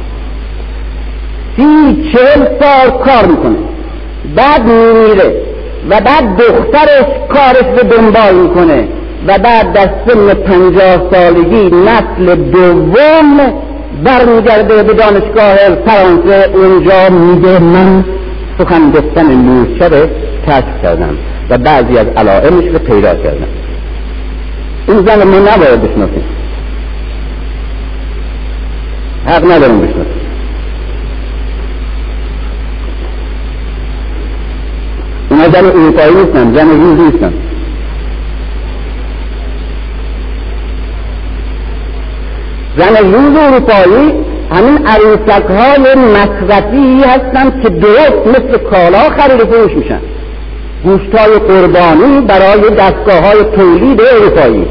سی چهل سال کار می‌کنه. بعد میمیره و بعد دخترش کارش رو دنبال می‌کنه و بعد در سن پنجاه سالگی نسل دوم برمیگرده به دانشگاه فرانسه. اونجا میده من سخن گفتن مورچه رو کشف کردم و بعضی از علائمش رو پیدا کردم. این زن ما نباید بشناسیم. حق ندارم بشناسیم. اینا جمع اروپایی نیستن جمع روز نیستن. زن روز اروپایی همین عروسک های مصرفی هستن که درست مثل کالا خرید فروش میشن. گوشت های قربانی برای دستگاه های تولید اروپایی.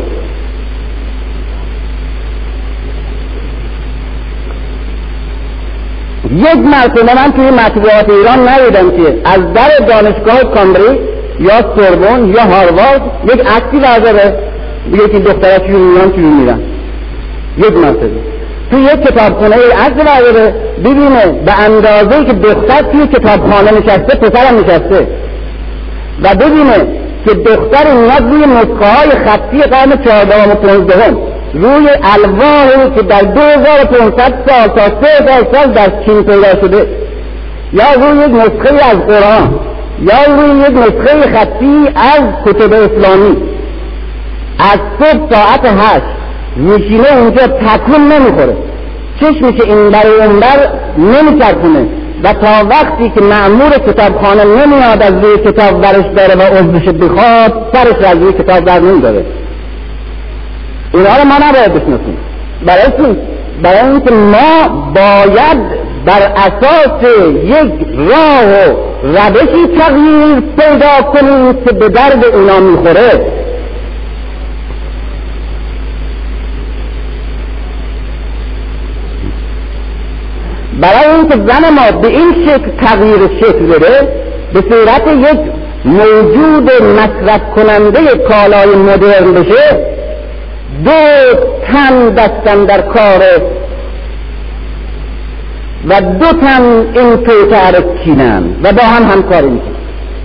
یک مرتبه من توی مطبوعات ایران ندیدم که از در دانشگاه کامبری یا سوربن یا هاروارد یک عکسی برداره یکی دخترها چجور میرن چجور میرن. یک مرتبه. تو یک کتابخونه عکس برداره ببینه به اندازه که دختر توی کتابخانه نشسته پسرم نشسته. و ببینه که دختر میاد روی نسخه های خطی قرن چهاردهم و پانزدهم. روی الواحی که در 2500 سال تا 3000 سال در چین پیدا شده یا روی یک نسخه از قرآن یا روی یک نسخه خطی از کتب اسلامی. از صبح ساعت هشت میشینه اونجا تکون نمی‌خوره. چشمش این بر اون بر و تا وقتی که معمور کتابخانه نمیاد از روی کتاب برش داره و عضوش بخواد سرش از روی کتاب در نمیداره اینها رو ما نباید بشناسیم برای چی؟ برای اینکه ما باید بر اساس یک راه و روشی تغییر پیدا کنیم که به درد اونا می‌خوره برای اینکه زن ما به این شکل تغییر شکل بده به صورت یک موجود مصرف کننده کالای مدرن بشه دو تن دستن در کار و دو تن این پیتر کینن و با هم همکاری می‌کنن.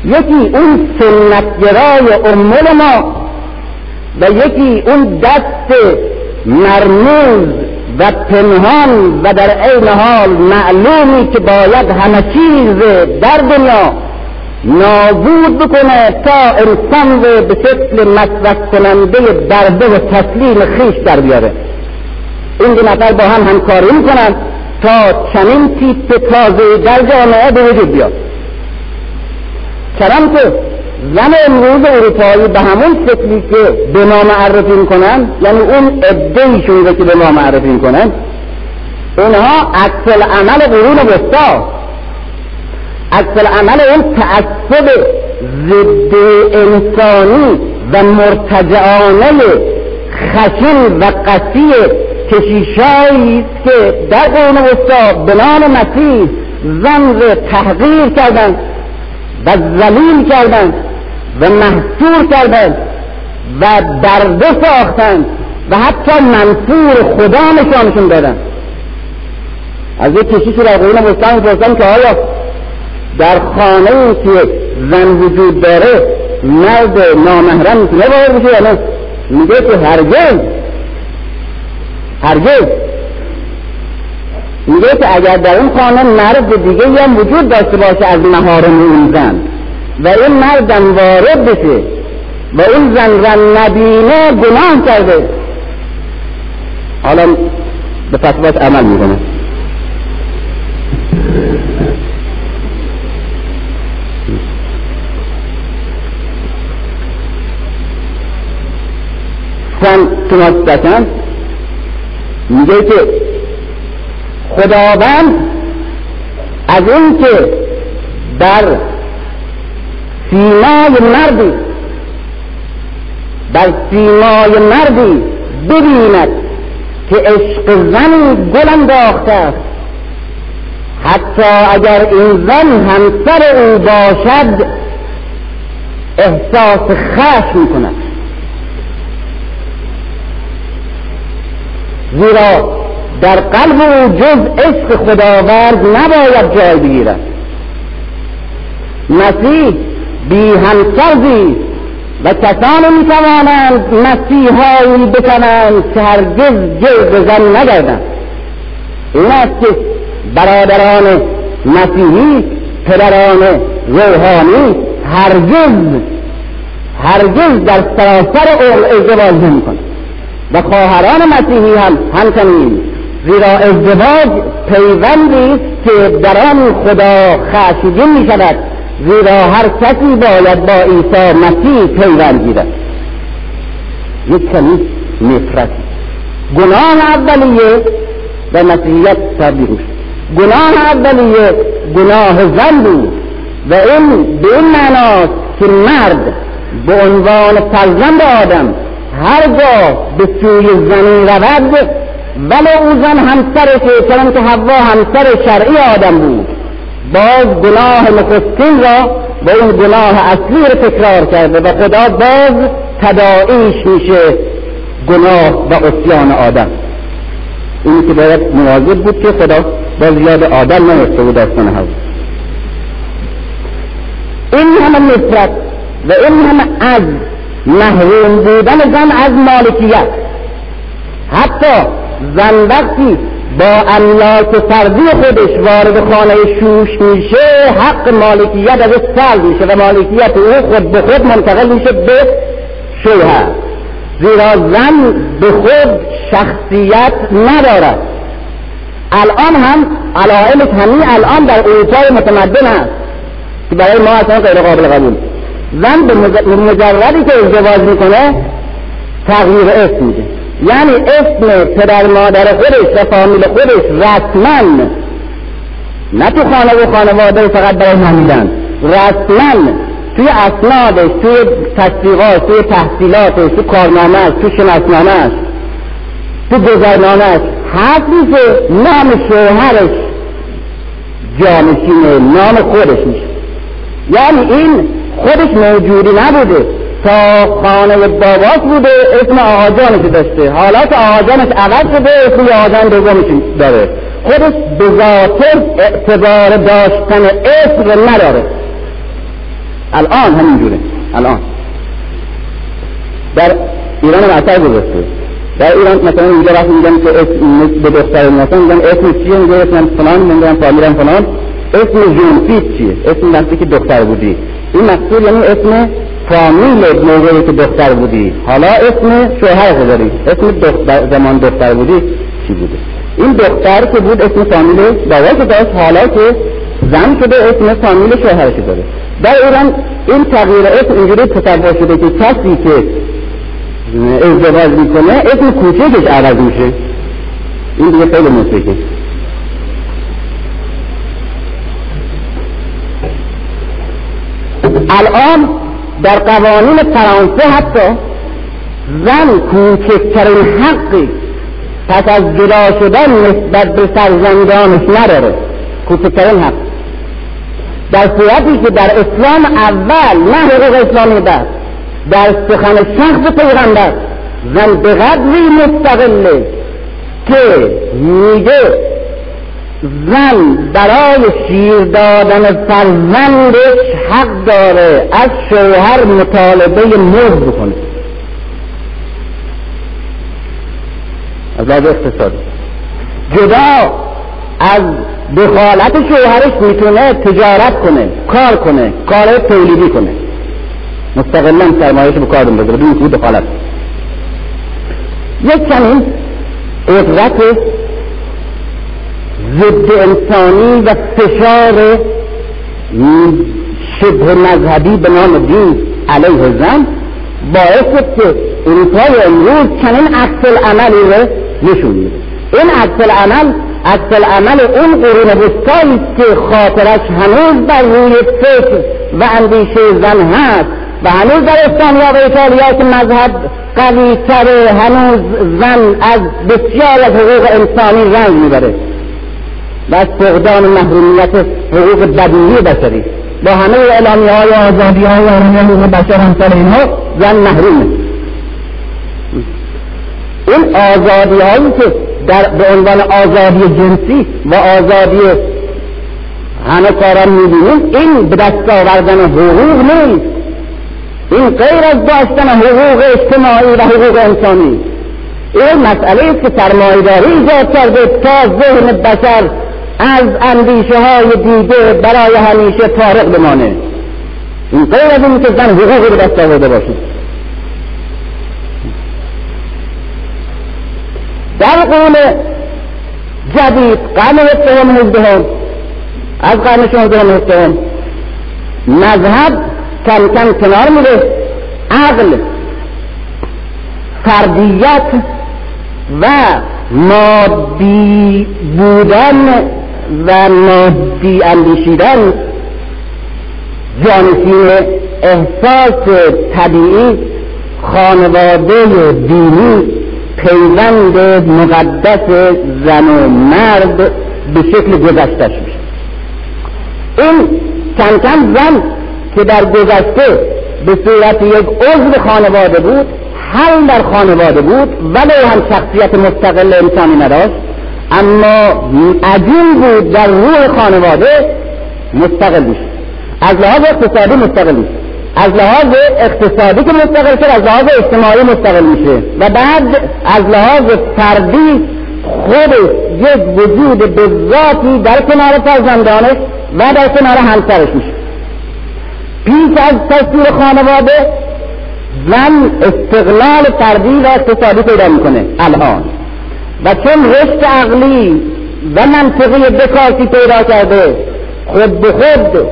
یکی اون سنتگرای امول ما و یکی اون دست مرموز و پنهان و در عین حال معلومی که باید همه چیز در دنیا نابود بکنه تا انسان رو به شکل مصرف کننده برده و تسلیم خیش در بیاره. این دو نفر با هم همکاری می‌کنن تا چنین تیپ تازه در جامعه به وجود بیاد. چنان که زن امروز اروپایی به همون شکلی که به ما معرفی می‌کنن یعنی اون ادهیشون رو که به ما معرفی می‌کنن اونها عکس عمل قرون وسطا. عکس عمل اون تعصب ضد انسانی و مرتجعانه خشن و قسی کشیشایی که در قرون وسطا به نام مسیح زن تحقیر کردند و ذلیل کردند و محصور کردند و درده ساختند و حتی منصور خدا نشانشون دادند. از یک کشیش در قرون وسطا می‌پرسن که آیا در خانه که زن وجود داره مرد نامحرم می‌تونه وارد بشه یا نه؟ میگه که هرگز هرگز. میگه که اگر در اون خانه مرد دیگه هم وجود داشته باشه از محارم اون زن و این مردم وارد بشه و اون زن را نبینه گناه کرده. حالا به فتواش عمل می‌کنه. سن توماس دکن میگه که خداوند از این که در سیمای مردی در سیمای مردی ببیند که عشق زنی گل انداخته است. حتی اگر این زن همسر او باشد احساس خشم کند زیرا در قلب او جز عشق خداوند نباید جای بگیرد. مسیح بی همسرزی و کسانی می توانند مسیحایی بکنند که هرگز جلد زن نگردند. این است که برادران مسیحی پدران روحانی هرگز هرگز در سراسر ازدواج نمی کنند و خواهران مسیحی هم همچنین زیرا ازدواج پیوندی که در آن خدا خشمگین می شود زیرا هر کسی باید با عیسی مسیح پیوند گیرد. یک کمی نفرتی گناه اولیه و مسیحیت تبدیل شد گناه اولیه گناه زن بود و این به این معناست که مرد به عنوان فرزند آدم هرگاه به سوی زنی رود ولی او زن همسرشه چون که حوا همسر شرعی آدم بود باز گناه نخستین را با این گناه اصلی رو تکرار کرده و خدا باز تداعیش میشه گناه و عصیان آدم. اینی که باید مواظب بود که خدا باز یاد آدم نیفته بود داستان حوا. این همه نفرت و این همه از محروم بودن زن از مالکیت. حتی زن وقتی با املاک فردی خودش وارد خانه شوش میشه حق مالکیت از سلب میشه و مالکیت او خود به خود منتقل میشه به شوهر زیرا زن به خود شخصیت ندارد. الان هم علائمش همین الان در اروپای متمدن هست. که برای ما اصلا غیر قابل قبول. زن به مجردی که ازدواج می‌کنه تغییر اسم میده. یعنی اسم پدر مادر خودش و فامیل خودش رسما نه تو خانه و خانواده فقط برای نمیدن رسما توی اسنادش توی تصدیقات توی تحصیلاتش تو کارنامهش تو شناسنامهش تو گذرنامهش هر که نام شوهرش جانشینه نام خودش میشه. یعنی این خودش موجودی نبوده. تا خانه باباش بوده اسم آقا جانش داشته. حالا که آقا جانش عوض شده اسم آقا جان دومش داره. خودش به ذاتر اعتبار داشتن اسم نداره. الان همینجوره. الان. در ایران هم اثر گذاشته. در ایران مثلا اینجا وقتی میگن که اسم به دختر مثلا میگن اسم چیه؟ میگه اسم فلان میگن فامیلم فلان. اسم جونفیت چیه؟ اسم وقتی که دختر بودی. این مقصود یعنی اسم فامیل موقعی که دختر بودی. حالا اسم شوهر گذاری اسم دختر زمان دختر بودی چی بوده؟ این دختر که بود اسم فامیل بابا داشت حالا که زن شده اسم فامیل شوهرش داره. در ایران این تغییر اسم اینجوری تصور شده که کسی که ازدواج می‌کنه اسم کوچکش عوض میشه. این دیگه خیلی مشکله. الان در قوانین فرانسه حتی زن کوچکترین حقی پس از جدا شدن نسبت به فرزندانش نداره. کوچکترین حق. در صورتی که در اسلام اول نه حقوق اسلامی بعد در سخن شخص پیغمبر زن به قدری مستقله که میگه زن برای شیر دادن فرزندش حق داره از شوهر مطالبه مهر بکنه. از لحاظ اقتصادی جدا از دخالت شوهرش می‌تونه تجارت کنه کار کنه کار تولیدی کنه. مستقلا سرمایهش به کار بندازه بدون دخالت. یک چنین قدرت ضد انسانی و فشار شبه مذهبی به نام دین علیه زن باعث که اروپای امروز چنین عکس عملی رو نشون میده این عکس عمل عکس عمل اون قرون وسطایی که خاطرش هنوز بر روی فکر و اندیشه زن هست و هنوز در اسپانیا و ایتالیا که مذهب قوی تره هنوز زن از بسیار از حقوق انسانی رنگ می‌بره. و از فقدان محرومیت حقوق بدنی بشری. با همه اعلامی های آزادی های حقوق بشر همسر اینها زن محرومه این آزادی هایی که در به عنوان آزادی جنسی و آزادی همه کاران می‌بینیم این به دست آوردن حقوق نیست. این غیر از داشتن حقوق اجتماعی و حقوق انسانی. این مسئله است که سرمایداری ایجاد کرده تا ذهن بشر از اندیشه های دیگه برای همیشه فارغ بمانه. این غیر از این که زن حقوقی به دست آورده باشه در قول جدید قرن هفتم هجدهم از قرن شانزدهم هفتم مذهب کم کم کنار میره. عقل فردیت و مادی بودن و مادی اندیشیدن جانشین احساس طبیعی خانواده دینی پیوند مقدس زن و مرد به شکل گذشتش میشه. این کم کم زن که در گذشته به صورت یک عضو خانواده بود حل در خانواده بود ولی هم شخصیت مستقل انسانی نداشت. اما عجیب بود در روح خانواده مستقل میشه از لحاظ اقتصادی مستقل میشه از لحاظ اقتصادی که مستقل شد از لحاظ اجتماعی مستقل میشه. و بعد از لحاظ فردی خود یک وجود به ذاتی در کنار فرزندانش و در کنار همسرش میشه. پیش از تصویر خانواده زن استقلال فردی و اقتصادی پیدا می‌کنه. الان. و چون رشد عقلی و منطقی بکارتی پیدا کرده خود به خود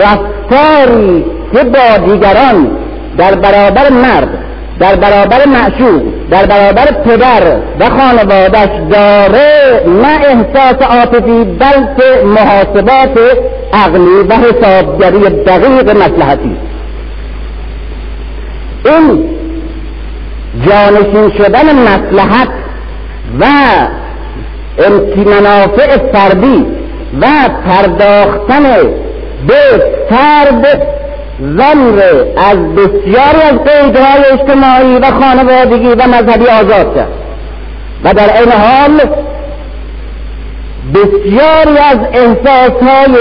رفتاری که با دیگران در برابر مرد در برابر معشوق در برابر پدر و خانوادش داره نه احساس عاطفی بلکه محاسبات عقلی و حسابگری دقیق مسلحتی این جانشین شدن مسلحت و منافع فردی و پرداختن به فرد زن از بسیاری از قیدهای اجتماعی و خانوادگی و مذهبی آزاد کرد. و در این حال بسیاری از احساسهای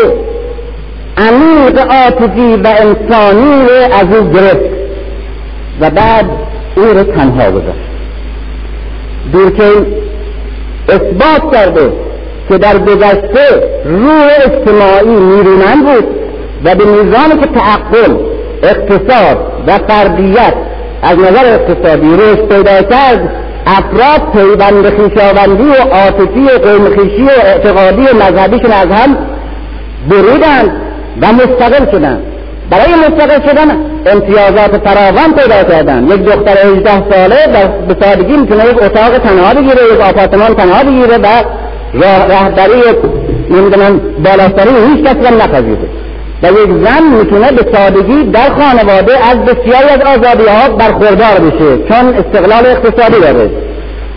عمیق عاطفی و انسانی از او گرفت و بعد او رو تنها گذاشت. دورکین اثبات کرده که در گذشته روح اجتماعی نیرومند بود و به میزانی که تعقل اقتصاد و فردیت از نظر اقتصادی رشد پیدا کرد افراد پیوند خویشاوندی و عاطفی و قومخیشی و اعتقادی و مذهبیشون از هم بریدند و مستقل شدند. برای مستقل شدن امتیازات فراوان پیدا کردن. یک دختر 18 ساله به سادگی می‌تونه یک اتاق تنها بگیره یک آپارتمان تنها بگیره و رهبری نمی‌دونم بالاستری هیچ کسی هم نپذیره. و یک زن می‌تونه به سادگی در خانواده از بسیاری از آزادی ها برخوردار بشه چون استقلال اقتصادی داره.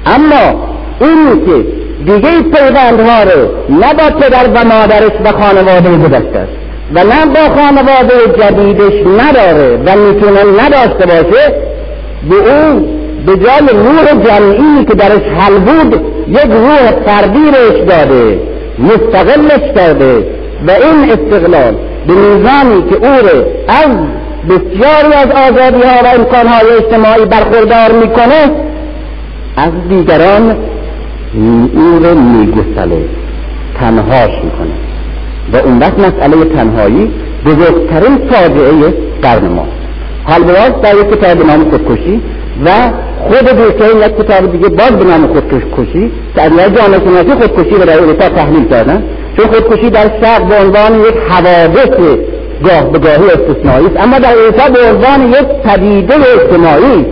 اما این که دیگه پیوندها رو نه با پدر و مادرش و خانواده گذشته و نه با خانواده جدیدش نداره و می‌تونه نداشته باشه به اون به جای روح جمعی که درش حل بود یک روح فردی رش داده مستقلش کرده و این استقلال به میزانی که او رو از بسیاری از آزادی ها و امکان های اجتماعی برخوردار می‌کنه از دیگران او رو میگسله تنهاش می‌کنه. و اون وقت مسئله تنهایی بزرگترین فاجعه قرن ما. حال باز در یک کتاب نام خودکشی و خود دوستان یک کتاب دیگه باز به نام خودکشی که از جامعه شناسی خودکشی رو در اروپا تحلیل کردن. چون خودکشی در شرق به عنوان یک حوادث گاه به گاهی استثنایی است. اما در اروپا به عنوان یک پدیده اجتماعی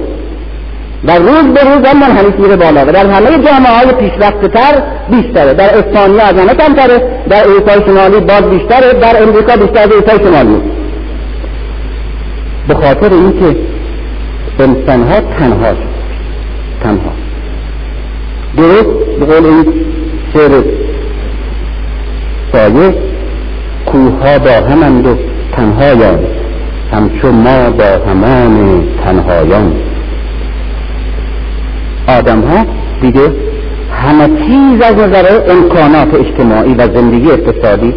و روز به روز هم منحنیس میره بالا و در همه جامعه های پیشرفته تر بیشتره. در اسپانیا از همه کمتره. در اروپای شمالی باز بیشتره در امریکا بیشتر از اروپای شمالی. به خاطر اینکه انسان ها تنها تنها. درست به قول این شعر سایه کوه با همند و تنهایان همچون ما با همان تنهایان. آدم ها دیگه همه چیز از نظر امکانات اجتماعی و زندگی اقتصادی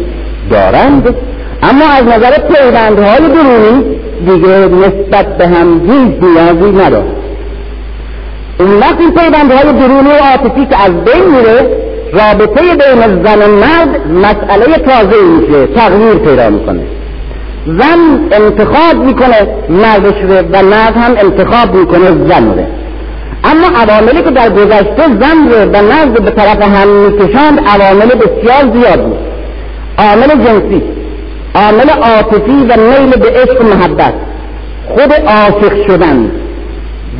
دارند. اما از نظر پیوندهای درونی دیگه نسبت به هم هیچ نیازی نداره اون وقت این پیوندهای درونی و عاطفی که از بین میره رابطه بین زن و مرد مسئله تازه میشه تغییر پیدا می‌کنه. زن انتخاب می‌کنه مردش رو و مرد هم انتخاب می‌کنه زن رو. اما عواملی که در گذشته زن رو و مرد به طرف هم می‌کشند عوامل بسیار زیاد بود. عامل جنسی عامل عاطفی و میل به عشق و محبت خود عاشق شدن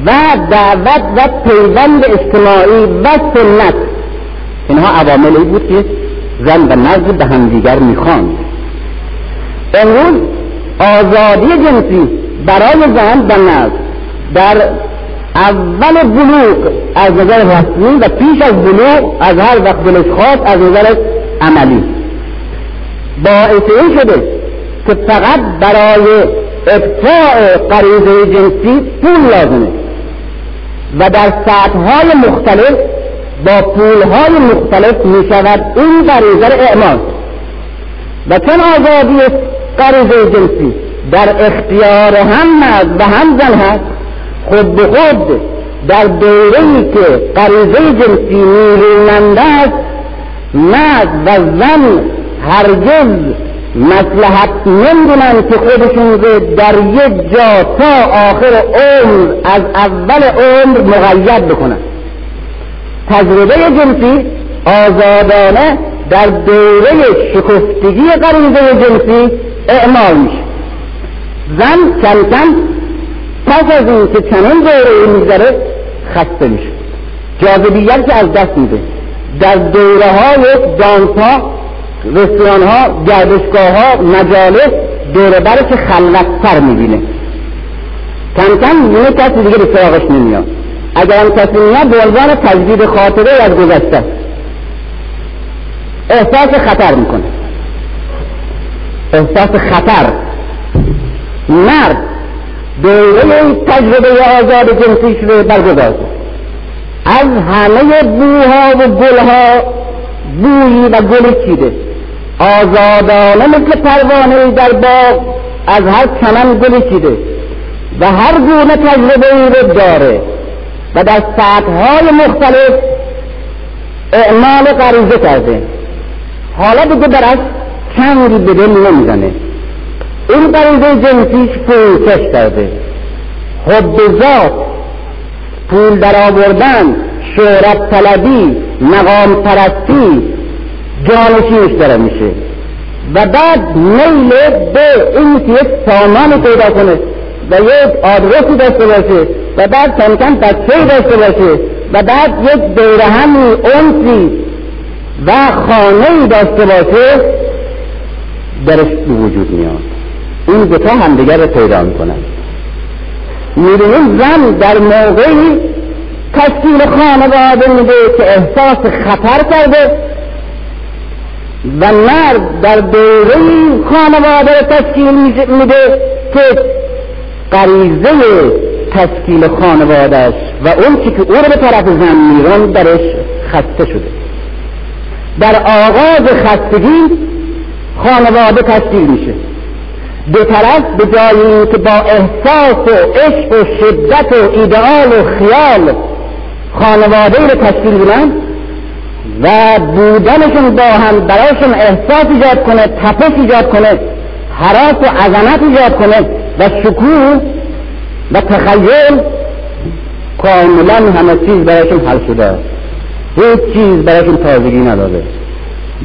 و دعوت و پیوند اجتماعی و سنت. اینها عواملی بود که زن و مرد به همدیگر می‌خواند. امروز آزادی جنسی برای زن و مرد در اول بلوغ از نظر رسمی و پیش از بلوغ از هر وقت دلش خواست از نظر عملی. باعث این شده که فقط برای ابتاع غریزه جنسی پول لازمه و در سطحهای مختلف با پولهای مختلف می شود این غریزه را اعمال. و چون آزادی غریزه جنسی در اختیار هم مرد و هم زن هست خود به خود در دوره ای که غریزه جنسی نیرومنده است مرد و زن هرگز مسلحت نمی‌دونن که خودشون رو در یک جا تا آخر عمر از اول عمر مقید بکنن. تجربه جنسی آزادانه در دوره شکفتگی غریزه جنسی اعمال میشه. زن کم کم پس از این که چنین دوره میگذره خسته میشه. جاذبیت که از دست میده. در دوره های دانس رستوران ها گردشگاه ها مجالس دوره بره که خلوتتر می‌بینه. کم کم یه کسی دیگه به سراغش نمیاد. اگر هم کسی میاد به عنوان تجدید خاطره از گذشته. احساس خطر می‌کنه. احساس خطر. مرد دوره تجربه آزاد جنسیش رو برگزار. از همه بوها و گلها بویی و گلی چیده. آزادانه مثل پروانه در باغ از هر چمن گلی چیده. و هر گونه تجربه ای رو داره. و در سطحهای مختلف اعمال غریزه کرده. حالا دیگه برش چنگی به دل نمی‌زنه. این غریزه جنسیش فروکش کرده حب ذات. پول در آوردن شهرت طلبی مقام پرستی جانشینش داره میشه. و بعد میل به این که یک سامانی پیدا کنه و یک آدرسی داشته باشه و بعد کم کم بچه داشته باشه و بعد یک دوره همی اونسی و خانه داشته باشه درش به وجود میاد. این دوتا همدیگر رو پیدا می‌کنن. می‌بینیم زن در موقعی تشکیل خانواده میده که احساس خطر کرده و مرد در دوره خانواده تشکیل میده که غریزه تشکیل است و اون که او رو به طرف زن میرن درش خسته شده. در آغاز خستگی خانواده تشکیل میشه. دو طرف به جای که با احساس و عشق و شدت و ایدئال و خیال خانواده رو تشکیل بدن و بودنشون با هم برایشون احساس ایجاد کنه تپش ایجاد کنه حراس و عظمت ایجاد کنه و شکوه و تخیل کاملا همه چیز برایشون حل شده. هیچ چیز برایشون تازگی نداره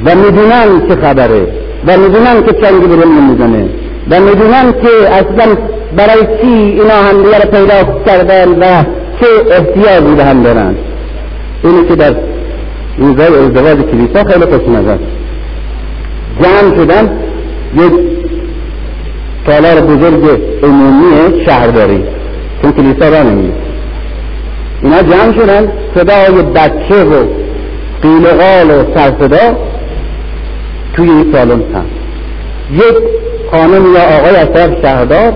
و می‌دونن چه خبره و می‌دونن که چنگی برون نمی‌زنه و می‌دونن که اصلا برای چی اینا هم دیگر پیدا کردن و چه احتیاجی به هم دارن. اینی که در روزای ازدواج کلیسا خیلی خوش نظر جمع شدن یک تالار بزرگ عمومی شهرداری چون کلیسا را نمید اینا جمع شدن صدای بچه و قیل و سرصدا توی این سالن هم یک خانم یا آقای از طرف شهردار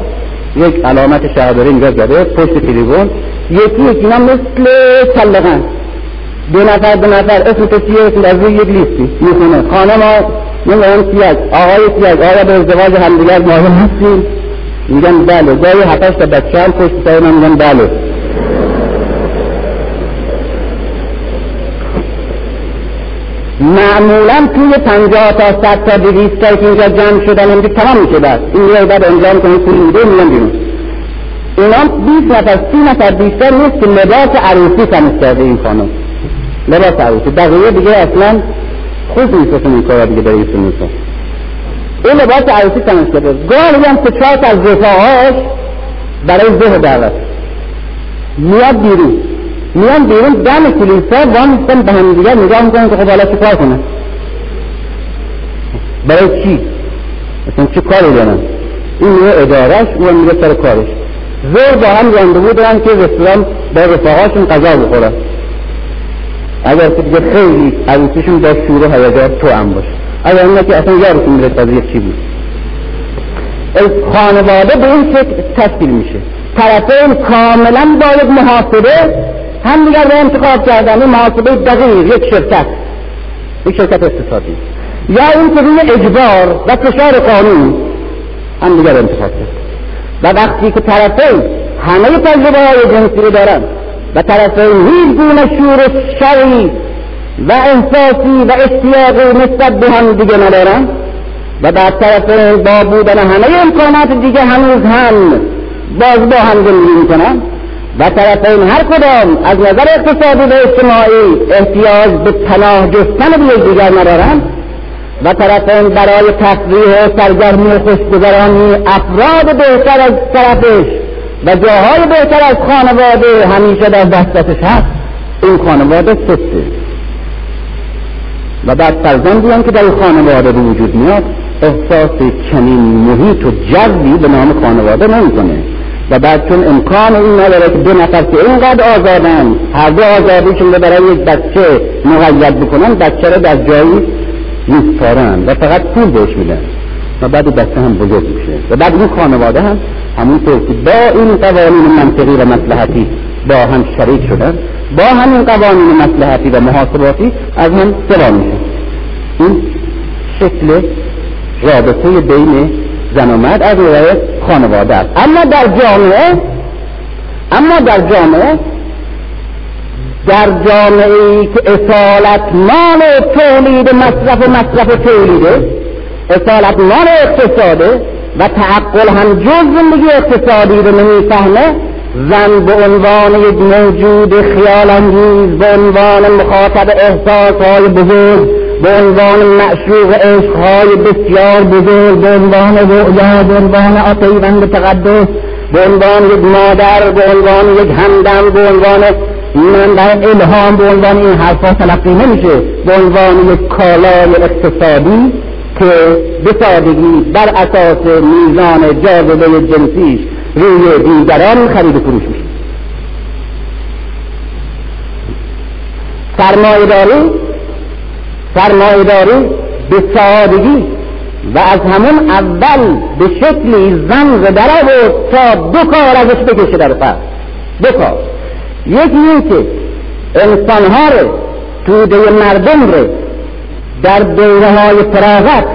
یک علامت شهرداری اینجا زده پشت تلیفن یکی یکی اینا مثل سلقن دو نفر دو نفر اسم تو چیه؟ اسم از یک لیستی. می‌خونه. خانم نمی‌دونم سیاج آقای سیاج آقای به ازدواج همدیگر ماهر هستیم میگن بله. جای هفتش تا بچه هم پشت سر من میگن بله. معمولا توی پنجاه تا صد تا دویست تا که اینجا جمع شدن اینجا تمام میشه بعد این یه بعد انجام کنی پول میده میان بیرون. اینا بیست نفر سی نفر بیشتر نیست که لباس عروسی تمیز کرده این خانم. لباس عروسی. بقیه دیگه اصلا خوب اصلا این کارا دیگه برای ایشون این لباس عروسی تمیز کرده گاهی هم چهار از رفاهاش برای زه دعوت. میاد بیرون. میان بیرون دم کلیسا وامیستن به هم دیگر نگاه می‌کنن که خب حالا چه کار کنن؟ برای چی؟ اصلا چه کاری دارن؟ این میره ادارش اون میره سر کارش. زور با هم راندوو دارن که رستوران با رفاقاشون غذا بخورن اگر که دیگه خیلی عروسیشون با شور و هیجان تو هم باشه. اگر این که اصلا یارتون میره قضیه چی بود؟ خانواده به این شکل تشکیل میشه. طرفین کاملا باید محاسبه هم دیگر به انتخاب کردن محاسبه دقیق یک شرکت. یک شرکت اقتصادی. یا این که روی اجبار و فشار قانون هم دیگر انتخاب کرد. و وقتی که طرفین همه تجربه های جنسی رو دارن و طرفین هیچ گونه شور شری و احساسی و اشتیاقی نسبت به هم دیگه ندارن و در طرفین با بودن همه امکانات دیگه هنوز هم باز با هم زندگی می‌کنن و طرفین هر کدام از نظر اقتصادی و اجتماعی احتیاج به پناه جستن به یکدیگر ندارند و طرفین برای تفریح و سرگرمی و خوشگذرانی افراد بهتر از طرفش و جاهای بهتر از خانواده همیشه در دستش هست. این خانواده سسته و بعد فرزندی هم که در خانواده به وجود میاد احساس چنین محیط و جوی به نام خانواده نمی‌کنه. و بعد چون امکان این نداره که دو نفر که اینقدر آزادن هر دو آزادیشون رو برای یک بچه مقید بکنن بچه رو در جایی میسپارن و فقط پول بهش میدن. و بعد بچه هم بزرگ میشه. و بعد این خانواده هم همونطور که با این قوانین منطقی و مسلحتی با هم شریک شدن با همین قوانین مسلحتی و محاسباتی از هم سوا میشه. این شکل رابطه بین زن و مرد از نظر خانواده است. اما در جامعه اما در جامعه در جامعه ای که اصالت مال تولید مصرف و مصرف تولیده اصالت مال اقتصاده و تعقل هم جز زندگی اقتصادی رو نمی‌فهمه زن به عنوان یک موجود خیال انگیز به عنوان مخاطب احساس های بزرگ به عنوان معشوق عشقهای بسیار بزرگ به عنوان رؤیا به عنوان پیوند تقدس به عنوان یک مادر به عنوان یک همدم به عنوان من در الهام به عنوان این حرفا تلقی نمیشه. به عنوان یک کالای اقتصادی که به سادگی بر اساس میزان جاذبه جنسیش روی دیگران خرید و فروش میشه. سرمایه داری سرمایهداری به سادگی و از همون اول به شکلی زن در آورد تا دو کار ازش بکشه در فرد. دو کار. یکی این که انسانها رو توده مردم رو در دوره های فراغت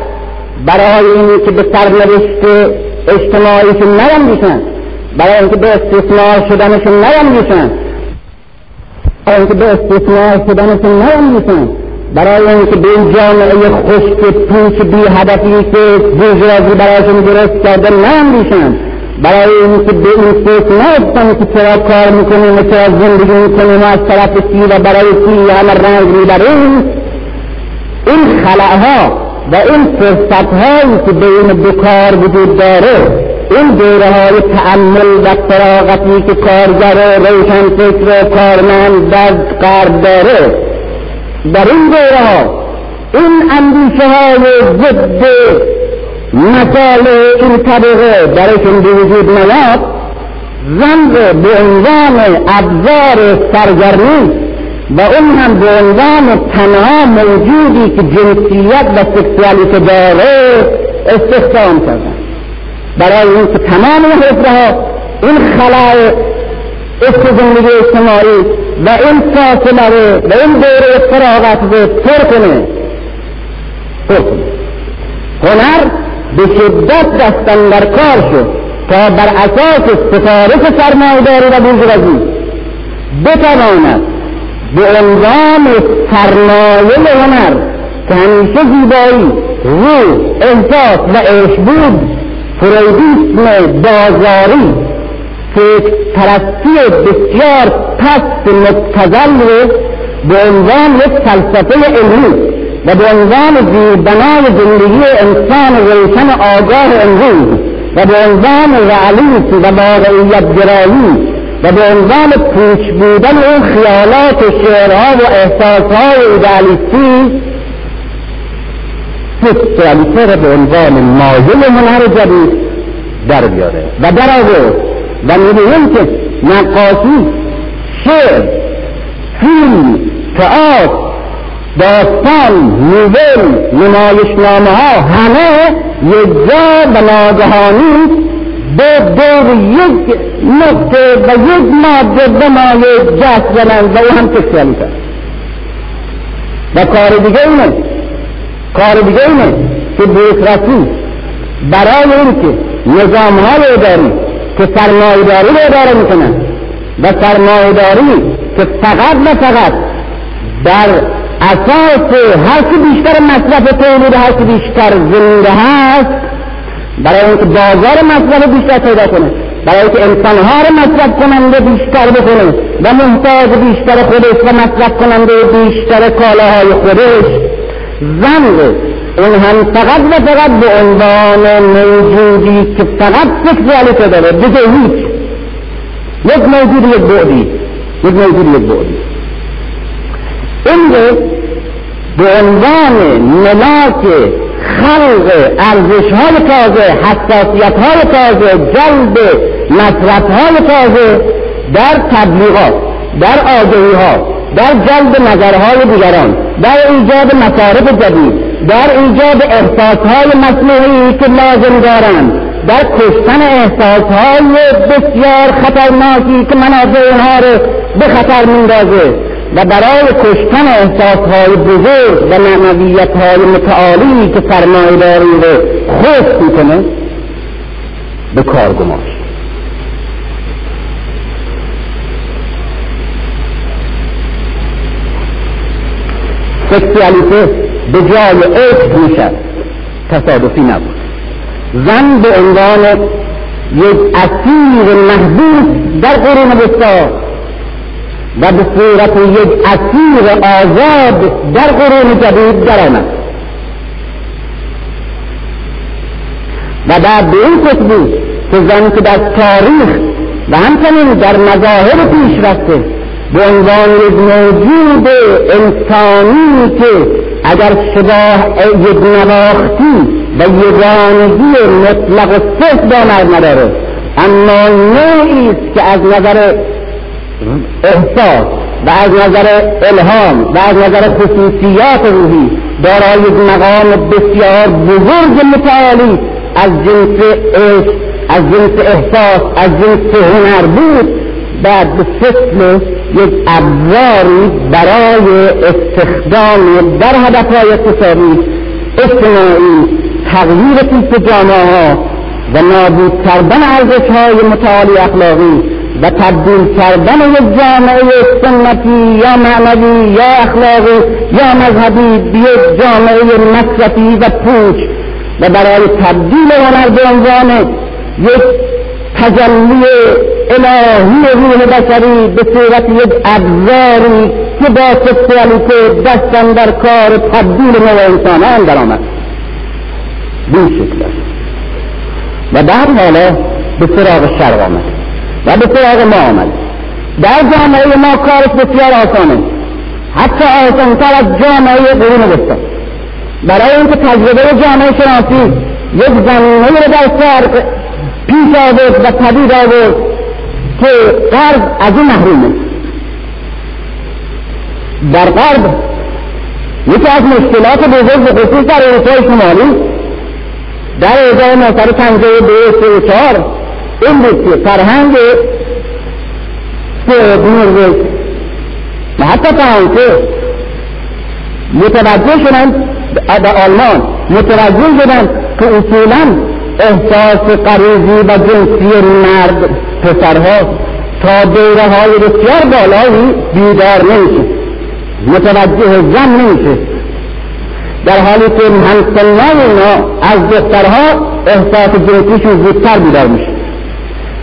برای این که به سرنوشت اجتماعیشون نیندیشن برای اینکه به استثناء شدنشون نیندیشن برای اینکه به استثناء شدنشون نیندیشن. برای اینکه به این جامعه خشک پوچ بی هدفی که بوجوازی برایشون درست کرده ناندیشن برای اینکه به این فکر نیفتن که چرا کار می‌کنیم و چرا زندگی می‌کنیم و از طرف سی و برای سی همه رنگ می‌بریم. این خلعها و این فرصت هایی که بین دو کار وجود داره این دوره های تعمل و فراغتی که کارگر روشن فکر و کارمند قرب داره در این دوره این اندیشه های ضد مسائل این طبقه درشون به وجود نیاد زن به عنوان ابزار سرگرمی و اون هم به عنوان تنها موجودی که جنسیت و سکسوالیت داره استخدام کردن. برای اینکه تمام حفظه ها این خلای عشق زندگی اجتماعی و این فاصله رو و این دوره فراغت رو پر کنه. پر کنه. هنر به شدت دستن در کار شد تا بر اساس سفارش سرمایهداری و بورژوازی بتواند به عنوان سرمایه هنر که همیشه زیبایی روح احساس و عشق بود فرویدیسم بازاری که پرستی بسیار پست مبتزل رو به عنوان یک فلسفه علمی و به عنوان زیربنای زندگی انسان روشن آگاه امروز و به عنوان رعلیت و واقعیت گرایی و به عنوان پوچ بودن اون خیالات و شعرها و احساسهای ایدالیستی سکسوالیته را به عنوان مایل هنر جدید در بیاره و در آورد و می‌بینیم که نقاشی شعر فیلم تئاتر داستان نوول نمایشنامه ها همه یک جا و ناگهانی به دور یک نقطه و یک ماده به مایه جست زنند و او هم سکسوالیته و کار دیگه اینه کار دیگه اینه که بیوکراسی برای اینکه نظام های اداری که سرمایهداری رو اداره می‌کنن و سرمایهداری که فقط و فقط در اساس هر که بیشتر مصرف تولید هر که بیشتر زنده هست برای اینکه بازار مصرف بیشتر پیدا کنه. برای اینکه انسانها رو مصرف کننده بیشتر بکنه و محتاج بیشتر خودش و مصرف کننده بیشتر کالاهای خودش. زن اون هم فقط و فقط به عنوان موجودی که فقط سکسوالیته داره. دیگه هیچ. یک موجود یک بعدی. یک موجود یک بعدی. این به عنوان ملاک خلق ارزش های تازه حساسیت های تازه جلب مصرف های تازه در تبلیغات در آگهی ها در جلب نظرهای دیگران در ایجاد مصارف جدید در ایجاد احساسهای مصنوعی که لازم دارند در کشتن احساسهای بسیار خطرناکی که منافع اونها رو به خطر میندازه و برای کشتن احساسهای بزرگ و معنویتهای متعالی که سرمایهداری رو خوش می‌کنه به کار گماشت سکسوالیته به جای عشق می‌شد تصادفی نبود. زن به عنوان یک اسیر محبوس در قرون بسیار و به صورت یک اسیر آزاد در قرون جدید درآمد. و بعد به این بود که زن که در تاریخ و همچنین در مظاهر پیشرفته به عنوان یک موجود انسانی که اگر شباه یک نواختی و یگانگی مطلق و صرف دامر نداره. اما نوعی است که از نظر احساس و از نظر الهام و از نظر خصوصیات روحی دارای یک مقام بسیار بزرگ متعالی از جنس از جنس احساس از جنس هنر بود. بعد به فصل یک ابزاری برای استخدام در هدفهای اقتصادی اجتماعی تغییر تیپ جامعه و نابود کردن ارزش های متعالی اخلاقی و تبدیل کردن یک جامعه سنتی یا معنوی یا اخلاقی یا مذهبی به یک جامعه مصرفی و پوچ و برای تبدیل هنر به عنوان یک تجلی الهی روح بشری به صورت یک ابزاری که با سکسوالیته دستن در کار تبدیل نوع انسانان در آمد. به شکل و بعد حالا به سراغ شرق آمد و به سراغ ما آمد. در جامعه ما کارش بسیار آسانه. حتی آسانتر از جامعه قرون وسطا برای اینکه تجربه جامعه شناسی یک زمینه رو در پیش آورد و پدید آورد که غرب از این محرومه در غرب یکی از مشکلات بزرگ خصوص در اروپای شمالی در 1952 و چهار این بود که فرهنگ نروژ و حتی فرانسه متوجه شدن به آلمان متوجه شدن که اصولا احساس قریزی و جنسی مرد پسرها تا دوره های بسیار بالایی بیدار نمیشه متوجه زن نمیشه. در حالی که همسنای اینا از دخترها احساس جنسیشون زودتر بیدار میشه.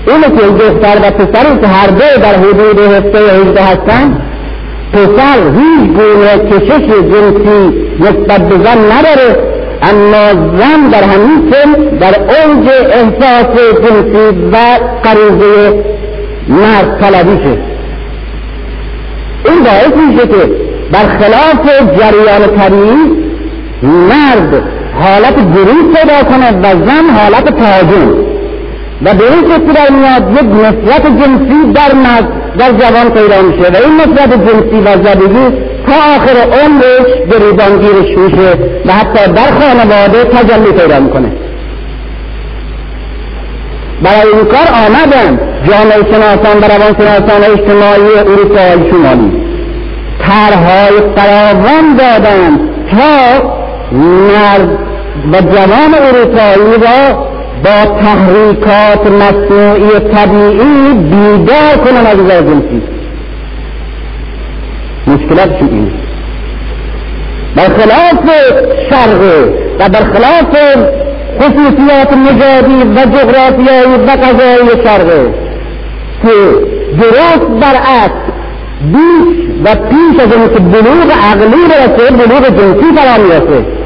اینه که دختر و پسری که هر دو در حدود هفته هجده هستن پسر هیچ گونه کشش جنسی نسبت به زن نداره. اما زن در همین سن در اوج احساس جنسی و قریضه مرد طلبیشه این باعث میشه که برخلاف جریان طبیعی مرد حالت گروه پیدا کنه و زن حالت تهاجم. و به این شکل در میاد یک نسبت جنسی در مرد در جوان پیدا میشه. و این نسبت جنسی و زدگی تا آخر عمرش به ریزانگیرش میشه و حتی در خانواده تجلی پیدا می‌کنه. برای این کار آمدن جامعه شناسان و روانشناسان اجتماعی اروپای شمالی. طرحهای فراوان دادند تا مرد و جوان اروپایی را با تحریکات مصنوعی طبیعی بیدار کنن از نظر جنسی. مشکلاتشون اینه برخلاف شرق و برخلاف خصوصیات نژادی و جغرافیایی و قضایی شرق که درست برعکس بیش و پیش از اینکه بلوغ عقلی برسه بلوغ جنسی فرا می‌رسه.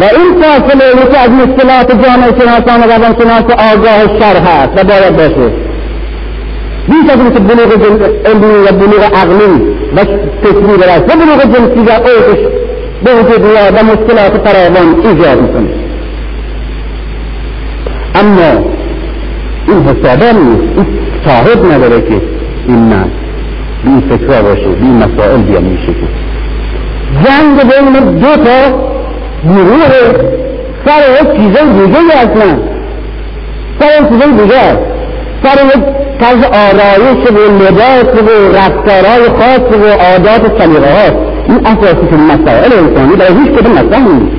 و این فاصله یکی از مشکلات جامعه شناسان و روانشناس آگاه شر هست و باید باشه. بیش از اینکه بلوغ علمی و بلوغ عقلی و فکری برسه و بلوغ جنسی و اوجش به وجود میاد و مشکلات فراوان ایجاد می‌کنه. اما این حسابه نیست. این صاحب نداره که این نه. بی فکر باشه بی مسائل بیا میشه جنگ بین دو تا گروه سر یک چیزای دیگه اصلا سر یک چیزای دیگه. سر یک طرز آرایش و لباس و رفتارهای خاص و عادات و سلیقه ها این اساسی که مسائل انسانی. برای هیچ کدوم مطرح نیست.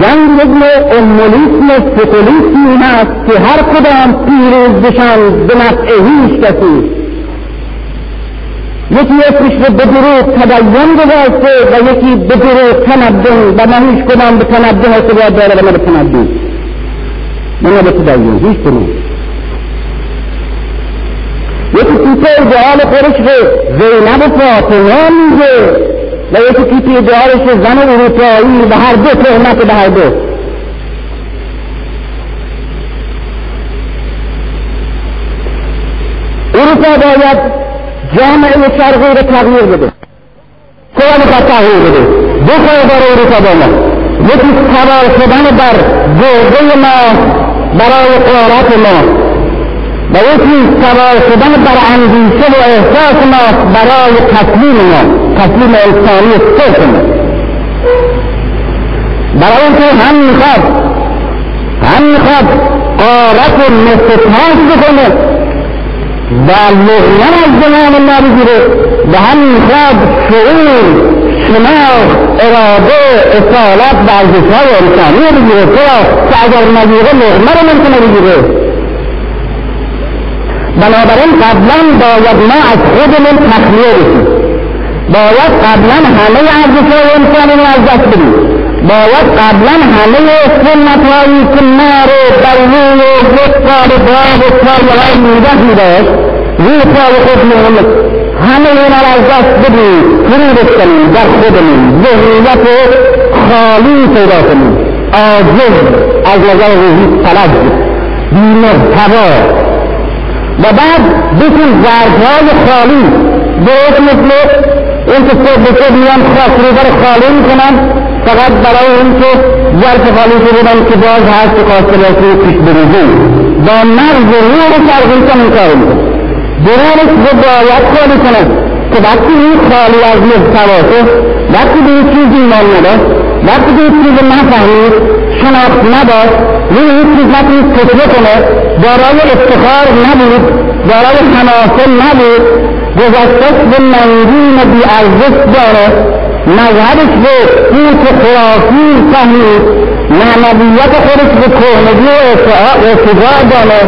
جنگ نوع امولیسم سکولیسمی هست که هر کدام پیروز بشن به نفع هیچ کسی. یکی اسمش رو به دروغ تدین گذاشته و یکی به دروغ تمدن و من هیچ کدام به تمدن ارتباط داره و من به تمدن من به تدین هیچ دروغ یکی تیپه ایدئال خودش رو زینب فاطمه میگه و یکی تیپه ایدئالش رو زن اروپایی و هر دو تهمت به هر دو. اروپا باید جامعه شرقی رو تغییر بده. قرآن رو تغییر بده. دو داره اروپا با یکی سوار شدن بر ما برای قارت ما. و یکی سوار شدن بر اندیشه و احساس ما برای تسلیم ما. تسلیم انسانی صرف ما. برای اینکه هم می‌خواد هم می‌خواد قارت مثل تاس بکنه و لغمن از زمان ما بگیره. و هم می‌خواد شعور شناخت اراده اصالت و ارزشهای انسانی رو بگیره. چرا؟ که اگر نگیره لغمه رو نمی‌تونه بگیره. بنابراین قبلا باید ما از خودمون تخلیه بشیم. باید قبلا همه ارزشهای انسانی رو از دست بدیم. باید قبلا همه سنت هایی که ما رو بر روی یک قال باب و سایه میده میداشت روی پای خودمون همه اینا را از دست بدیم فرودش کنیم در خودمون ذهنیت خالی پیدا کنیم. عاجز از نظر روحی طلب بیمحتوا. و بعد بکن زرگهای خالی درست مثل این که صبح به صبح میان رو بر خالی می‌کنن فقط برای اینکه ظرف خالی بودن که باز هست قاصلات رو پیش بریزیم با مرز رو شرقی کنیم کار درونش رو باید خالی کنه که وقتی این خالی از محتواته وقتی به این چیزی ایمان نداشت وقتی به این چیز نفهمید شناخت نداشت روی این چیز نتونید تکیه کنه دارای افتخار نبود دارای حماسه نبود گذشتش به منگین بی ارزش داره. مذهبش به قوت خرافی فهمید. معنویت خودش به کهنگی و ارتجاع دانه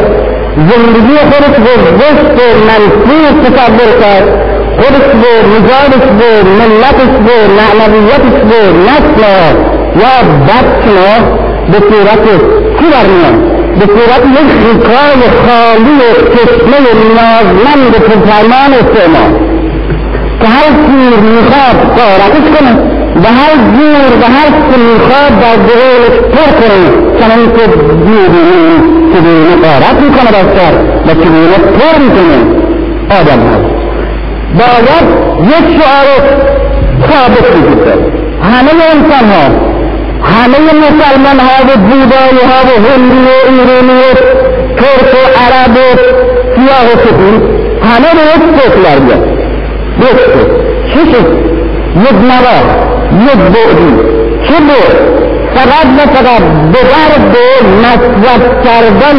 زندگی خودش رو زشت و منفور تصور کرد. خودش رو مزارش رو ملتش رو معنویتش رو نسل یا بچه به صورت چی برمیاد؟ به صورت یک ریکای خالی و چشمه نازمند فرمان استعمال که هر تیر می‌خواد قارتش کنه به هر زور و هر چه می‌خواد در دقیقش پر کنه چنان که دیدیم چگونه قارت می‌کنه بشر و چگونه پر می‌کنه. آدم ها باید یک شعار ثابت وجود داره همه انسان ها همه مسلمان ها و بودایی ها و هندی و ایرانی و ترک و عرب و سیاه و سفید همه به یک در یک شد یک نوا یک بعدی چه بود فقط و فقط به درد مصرف کردن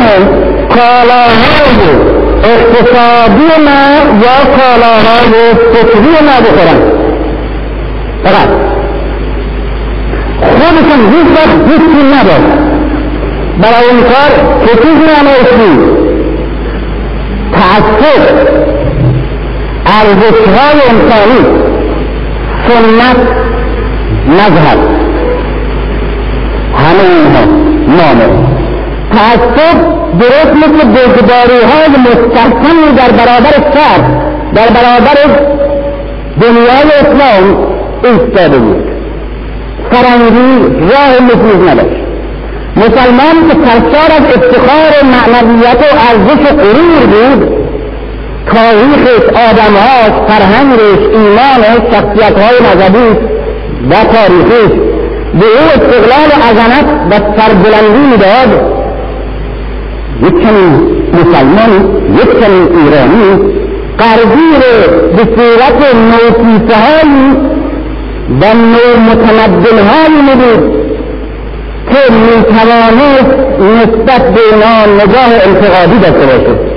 کالاهای اقتصادی ما یا کالاهای فکری ما بخورن فقط خودشون هیچ وقت هیچی نداشت برای این کار که چیز نمایشی تعصب ارزشهای انسانی سنت مذهب. همه اینها نامه. تعصب درست مثل بگداری های مستحکمی در برابر سر در برابر دنیای اسلام ایستاده بود. فرنگی راه نفوذ نداشت. مسلمان که سرشار از افتخار معنویت و ارزش غرور بود تاریخش آدمهاش فرهنگش ایمانش شخصیتهای مذهبی و تاریخش به او استقلال عظمت و سربلندی می‌داد یک چنین مسلمان یک چنین ایرانی. قرضیر به صورت نوپیسه هایی و نو متمدن هایی میبود که می‌توانست نسبت به اینا نگاه انتقادی داشته باشه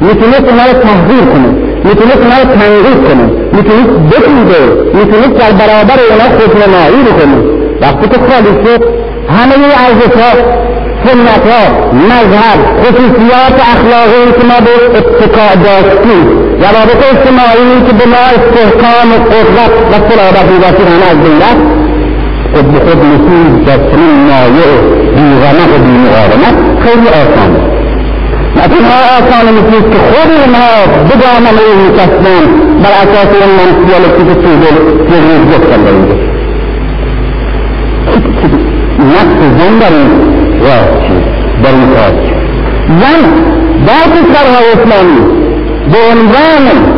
می‌تونست اونا رو تحضیر کنه. می‌تونست اونا رو تنقیب کنه. می‌تونست بپیده می‌تونست در برابر اونا خودنمایی بکنه وقتی که خالی شد همه ارزش ها سنت ها مذهب خصوصیات اخلاقی که ما به اتکا داشتیم روابط اجتماعی که به ما استحکام قدرت و صلابت می‌باشید همه از بین رفت خود به خود نسید در چنین مایع بیغمق و بیمقاومت خیلی آسانه تنها آسان نیست که خود ما به دامنه میچسبند بر اساس این منسیالتی که توی دل گفتن در اینجا نقص زن در این راه در این کار زن در کشورهای اسلامی به عنوان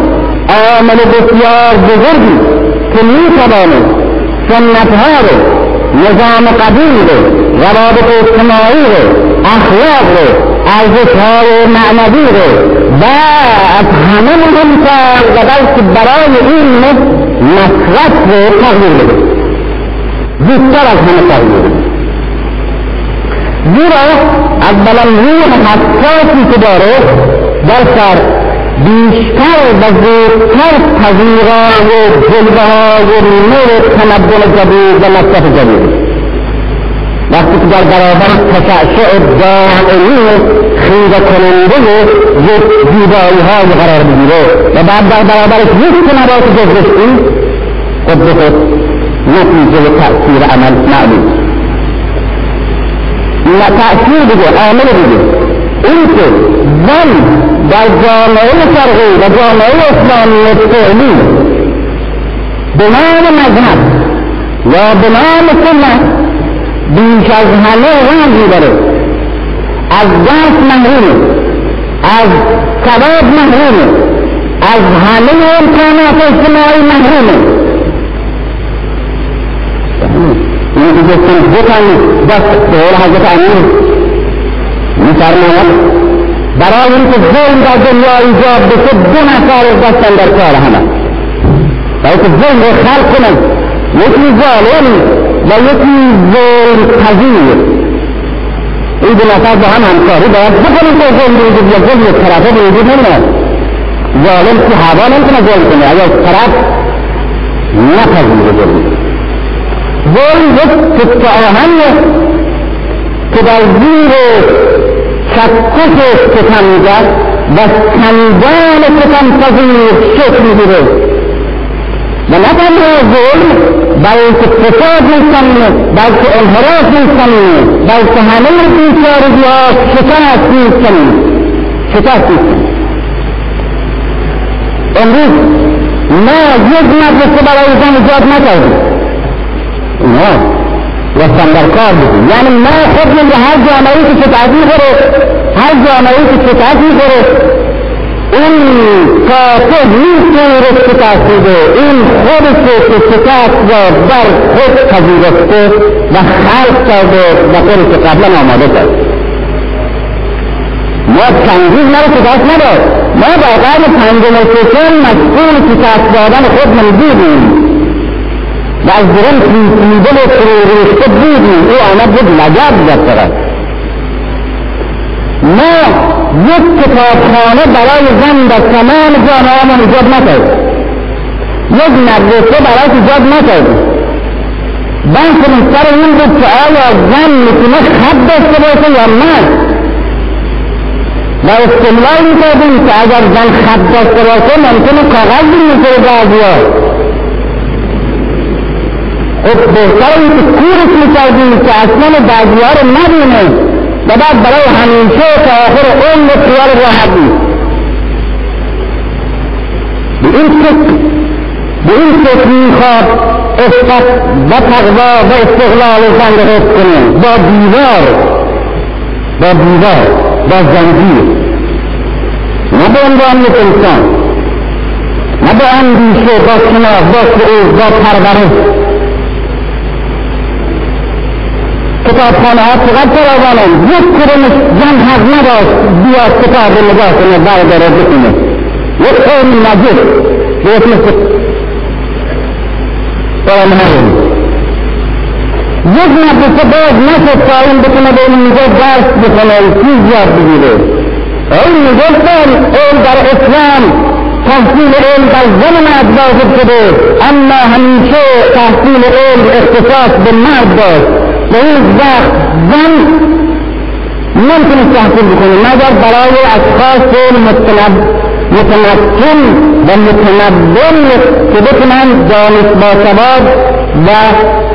نظام قدیم رو روابط اجتماعی رو اخلاق رو ارزشهای معنوی رو و از همه مهمتر و بلکه برای این مصرف رو تغییر بده. زودتر از همه تغییر بده. زیرا از بلندی حساسی که داره در سر بیشتر و زودتر و جلوه های نور تمدن جدید و مصرف جدید. وقتی که در برابر تشعشع دائمی خیره کننده زیبایی های قرار بگیره و بعد در برابرش یک نبات جزشی خود به خود نتیجه و تأثیر عمل معلوم. تأثیر دیگه عامل دیگه این که زن در جامعه شرقی و جامعه اسلامی فعلی به نام مذهب یا به نام سنت بیش از همه رنج داره از درس محرومه از ثواب محرومه از همه امکانات اجتماعی محرومه گفتم بکنید دست به قول حضرت امیر میفرماید برای اینکه ظلم در دنیا ایجاد بشه دو نفر دستن در کار همه. برای که ظلم رو خلق کنن یکی ظالم و یکی ظلم پذیر این دو نفر با هم همکاری باید بکنن که ظلم وجود یا ظلم یک طرفه به وجود نمیاد ظالم که هوا نمی‌تونه ظلم کنه. اگر طرف نپذیره ظلم ظلم یک تکه آهنه که در زیر چکش ستمگر و کندان ستم پذیر شکل می‌گیره. لا بل نزول بلکہ فساد انسان میں بلکہ انحراف انسان في بلکہ همه دیگر شکست انسان شکست انسان امروز ما یک مدرسه برای زن ایجاد نکردیم نه وستندرکار بودیم یعنی ما خودمون به هر جامعه که شکایت میخوره هر جامعه که میخوره این کافر نیست رو شکست میده این خودش که شکست را در خود پذیرفته و خلق کرده و خودش قبلا آماده کرد. ما چندین ما رو شکست نداد. ما در قرن پنجم ششم مسئول شکست دادن خودمون بودیم. و از درم پیچیده و فروریخته بودیم. او آمد بود لگب در طرف ما یک کتابخانه برای زن در تمام جامعه ما ایجاد نکرد. یک مدرسه برای ایجاد نکرد. بحث سر این بود که آیا زن می‌تونه خط داشته باشه یا نه؟ و استمرار می‌کردیم که اگر زن خط داشته باشه ممکنه کاغذ بینیسه بعضی خب بهتر این که کورش می‌کردیم که اصلا بعضی ها رو نبینه. بدأت بروح من فوق وآخر أم الطيار الواحد دي بإمسك بإمسك ميخاط اسقط بطهر ضار ده استغلال وفان ده كمان ده ديوار ده ديوار ده زنجير ما بينضم لك إنسان ما بينضم شيء ده خلاف ده سؤال ده حرب کتابخانه ها چقدر فراوانند یک کدومش زن حق نداشت بیاد کتاب نگاه کنه برداره بکنه یک قوم نجس به اسم قرآن نداریم یک مدرسه باز نشد قائم بکنه به اینجا درس بکنه چیز یاد بگیره. این می‌گفتن علم در اسلام تحصیل علم در زن مرد واجب شده. اما همیشه تحصیل علم اختصاص به مرد داشت. فيصبح ذنب ممكن التعقيب بكل النظر براوي الاشخاص متمكن بالمتمدن يثبتنا جالس باعتبار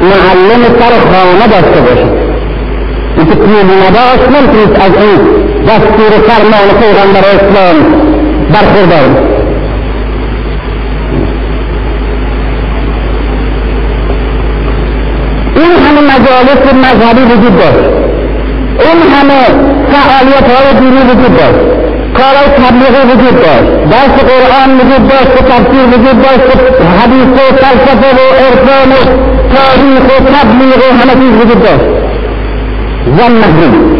معلم الطرف ومدى السبوشة يتكلم مدى أصلا في التعقيب بس في رسالة مولى خير عند الاسلام برخور دارم مجالس مذهبی وجود داشت. این همه فعالیت های دینی وجود داشت. کارهای تبلیغی وجود داشت. درس قرآن وجود داشت و تفسیر وجود داشت حدیث و فلسفه و عرفان و تاریخ و تبلیغ و همه چیز وجود داشت. زن محروم.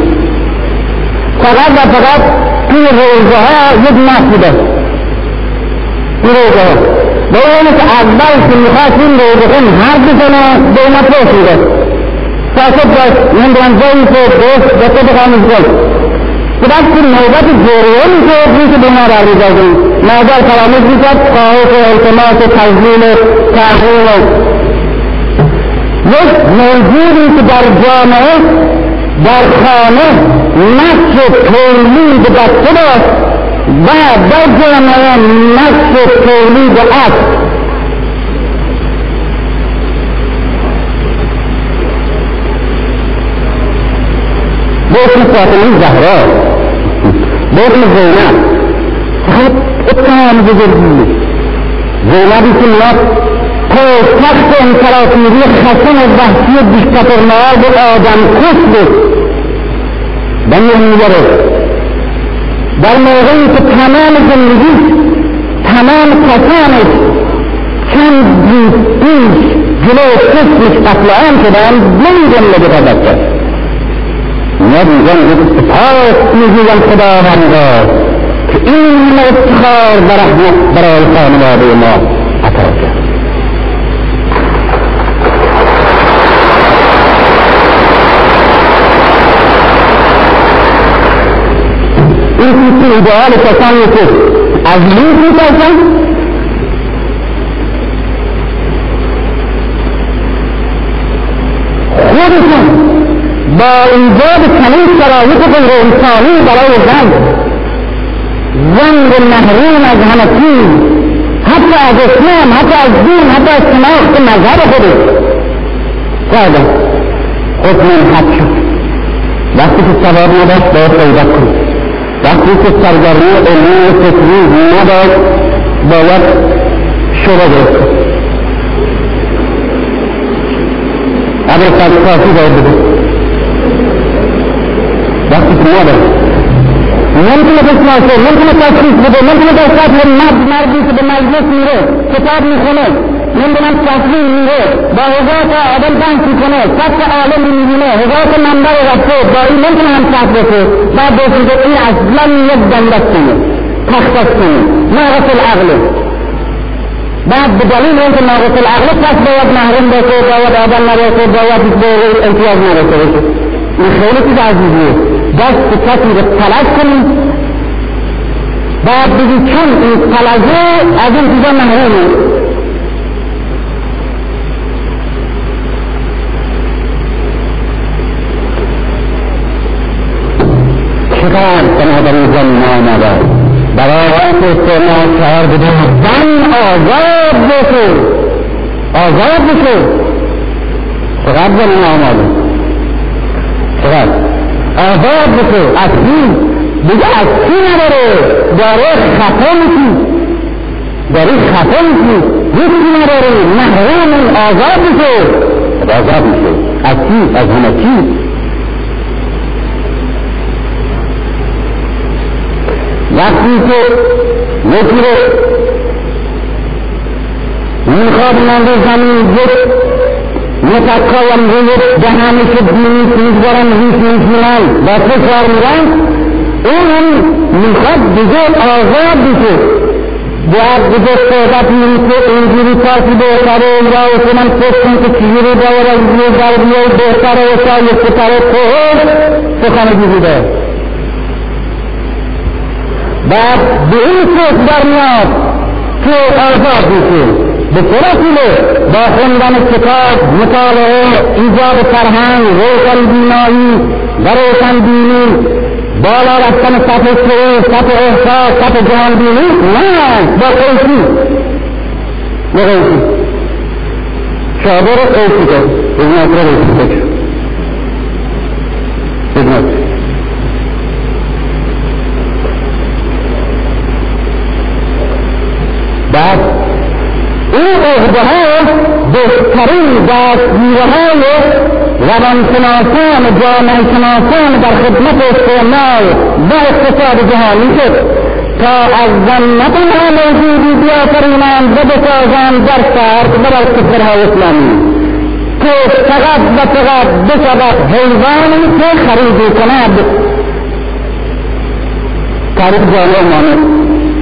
فقط و فقط توی روزه ها یک نفی داشت توی روزه ها به اون که اول که میخواست این رو بخون هر بزنه به اونا پرسیده ساکت داشت نمی‌دونم جایی که دوست بسه بخوامش گفت که وقتی نوبت می‌شد میشه به ما روی دادیم مادر فراموش می‌کرد خواهش و التماس و تزلیل و تحقیل یک موجودی که در جامعه در خانه نقش تولید بسته داشت و در جامعه نقش تولید است. به اسم فاطمه زهرا. به اسم زینب. فقط اتهام بزرگی. زینبی که ما پشتخت امپراتوری خشن و وحشی دیکتاتورنال به آدم کش بود. می‌گرفت در موقعی که تمام زندگی تمام کسانش چند پیش جلو چشمش قتل عام شدن نمی جمله به تذکر میاد میگن سپاس می‌گویم خداوندا که این افتخار و رحمت برای خانواده ما عطا کرد. این که ایدئال کسانی که از لیک میترسن خودشون با ایجاد چنین شرایط غیر انسانی برای زن. زن محروم از همه چیز. حتی از اسلام حتی از دین حتی از شناخت مذهب خودش کردن خود منحط شد. وقتی که ثواب نداشت باید پیدا کنید وقتی که سرگرمی علمی و فکری نداشت باید شبه درست قبل کافی باید بده استثماره ممكن بسنا سے ممکن تحقیق بده ممکن دوستات ہم مرد مردی سے مجلس میره کتاب میخونه ممکن تحقیق میره با حضرت عدل بانک میکنه سبت عالم میبینه حضرت منبر رفته با این ممکن هم سبت بسه بعد دوستی که این أصلا یک دندت کنه تختص کنه نغس العقله بعد بدلیل اینکه ناقص العقل پس باید محروم باشه باید آدم نباشه باید به امتیاز نباشه باشه این خیلی چیز عزیزیه دست کسی رو طلب کنیم بعد بگی چون این طلبه از این چیزا محرومه. چقدر بنابراین زمین آمده؟ برای استعمال کرده زن آزاد بشه آزاد بشه چقدر زمین آمده. چقدر؟ آزاد بشه از کی دیگه از کی نداره داره خفه میشی. داری خفه میشی. هیچی نداره محروم آزاد بشه آزاد میشه از کی از همه کی وقتی که یکی رو می‌خواد زمین یک يتقوم غير دهان سبني تنزورا هيس من سملان بس صار ملان اهم من خد بزول آزاد بسو جواب بزول صحبت من کو انجیری پاسی بے سارے انجا اسمان کوشن کو چیزی داورا انجیری داورا بے سارے وسا یہ ستارے کو سخانہ جیزی دے سے آزاد بسو به صورتیله با خوندن کتاب مطالعه ایجاد فرهنگ روشن بینایی و روشن بینی بالا رفتن سطح شعور سطح احساس سطح جهان بینی نه با قیسی با قیسی چادر قیسی کرد خدمت رو قیسی کرد ها بهترین دستگیره های روانشناسان جامعه شناسان در خدمت استعمال و اقتصاد جهانی شد. تا از ذمت موجودی بیافرینند و بسازند در شهر و در کشورهای اسلامی. که فقط و فقط بشود حیوانی که خریدی کند. تاریخ جامعه مانه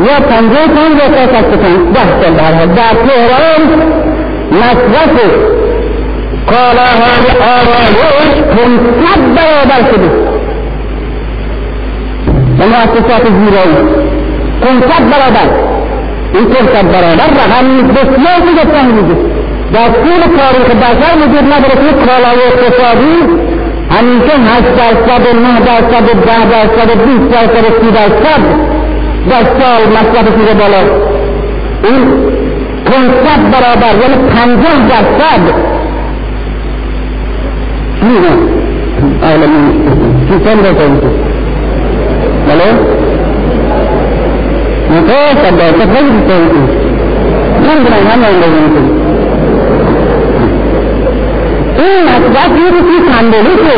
یا پنجه پنج تا شست پنج ده سال برها در تهران مصرف کالاهای آرایش پنصد برابر شده. و مؤسسات زیرایی. پنصد برابر. این پنصد برابر رقم بسیار دیگه فهمیده در طول تاریخ بشر وجود نداره که کالای اقتصادی همیشه هشت درصد نه درصد ده درصد بیست درصد سی درصد در سال مصرف میره بالا. این پنصد برابر یعنی پنجاه درصد. چیه عالمی چی کن بکنید بله؟ مطمئن صد درصد نگید کنید نمی‌دونم همه این بگید این مصرف یه روزی سمبولیکه.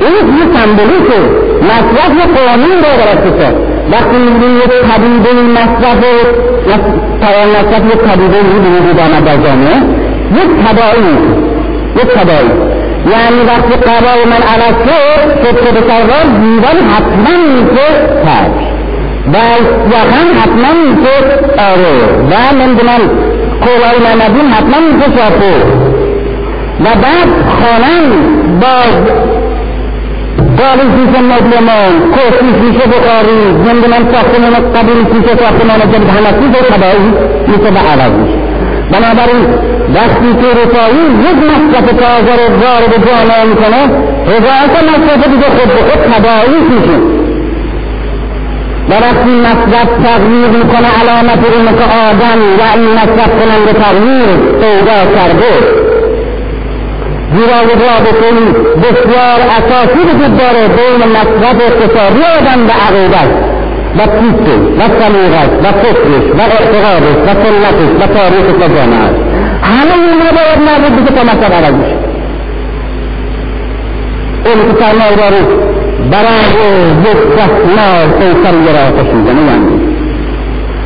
این یه سمبولیکه. مصرف یه قانون رو برسته وقتی می‌بینیم یک پدیده توان مصرف یک پدیده به وجود آمد در جامعه یک تداعی یک تداعی یعنی وقتی قرار من عوض شد شد به سرگار دیوان حتما میشه ترک. و یقن حتما میشه آره. و نمی‌دونم کولای محمدین حتما میشه شاپو و بعد خانم با قالوا في سنة اليمن كوفي في بخاري من ساختمان قبل في ساختمان جنب حنفی به تبعی میشه به عوض میشه. بنابراین وقتی که رسایی یک مصرف تازه رو وارد جامعه می‌کنه هزارت مصرف دیگه خود به خود تداعی میشه. و وقتی مصرف تغییر می‌کنه علامت اینه که آدم و این مصرف کننده تغییر پیدا کرده. زیرا رابطه بسیار اساسی وجود داره بین مصرف اقتصادی آدم و عقیدت. و پیسه و سلیقت و فکرش و اعتقادش و سنتش و تاریخش و جامعه همه اینا باید مربوط بشه تا مصرف عوض میشه اون که سرمایهداری برای یک دستمال قیصریه را آتش می‌زنه یعنی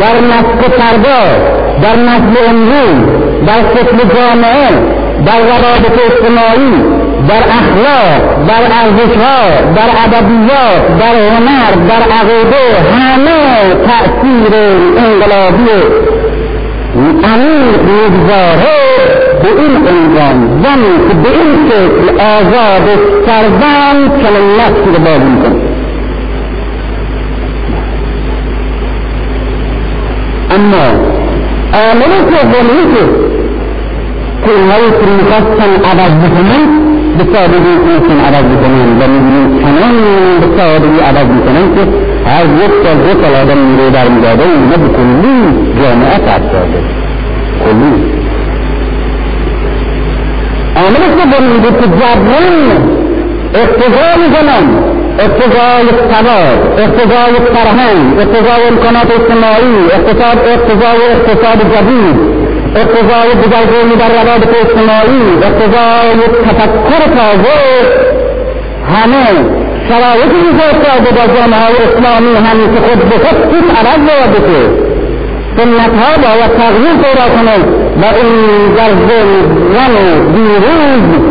در نسل پرداز در نسل امروز در شکل جامعه در روابط اجتماعی در اخلاق در ارزشها در ادبیات در هنر در عقیده همه تأثیر انقلابی عمیق می‌گذاره به این عنوان زنی که به این شکل آزاد سرزن نفسی رو بازی می‌کنه. النار آمنت وظنيته كلمات مفصل عدد بثمان بسبب ممكن عدد بثمان من كمان بسبب عدد بثمان هاي يبطل بطل هذا من ريدار مجادل نبي كلين جامعات عدد كلين آمنت وظنيته تجابرين اقتضاء زمان اقتضای سواد اقتضای فرهنگ اقتضای امکانات اجتماعی اقتصاد اقتضای اقتصاد جدید اقتضای دگرگونی در روابط اجتماعی اقتضای تفکر تازه. همه شرایطی ایجاد کرده در جامعه اسلامی هم که خود به خود این عوض باید بشه. سنت ها باید تغییر پیدا کنه و این در زن دیروز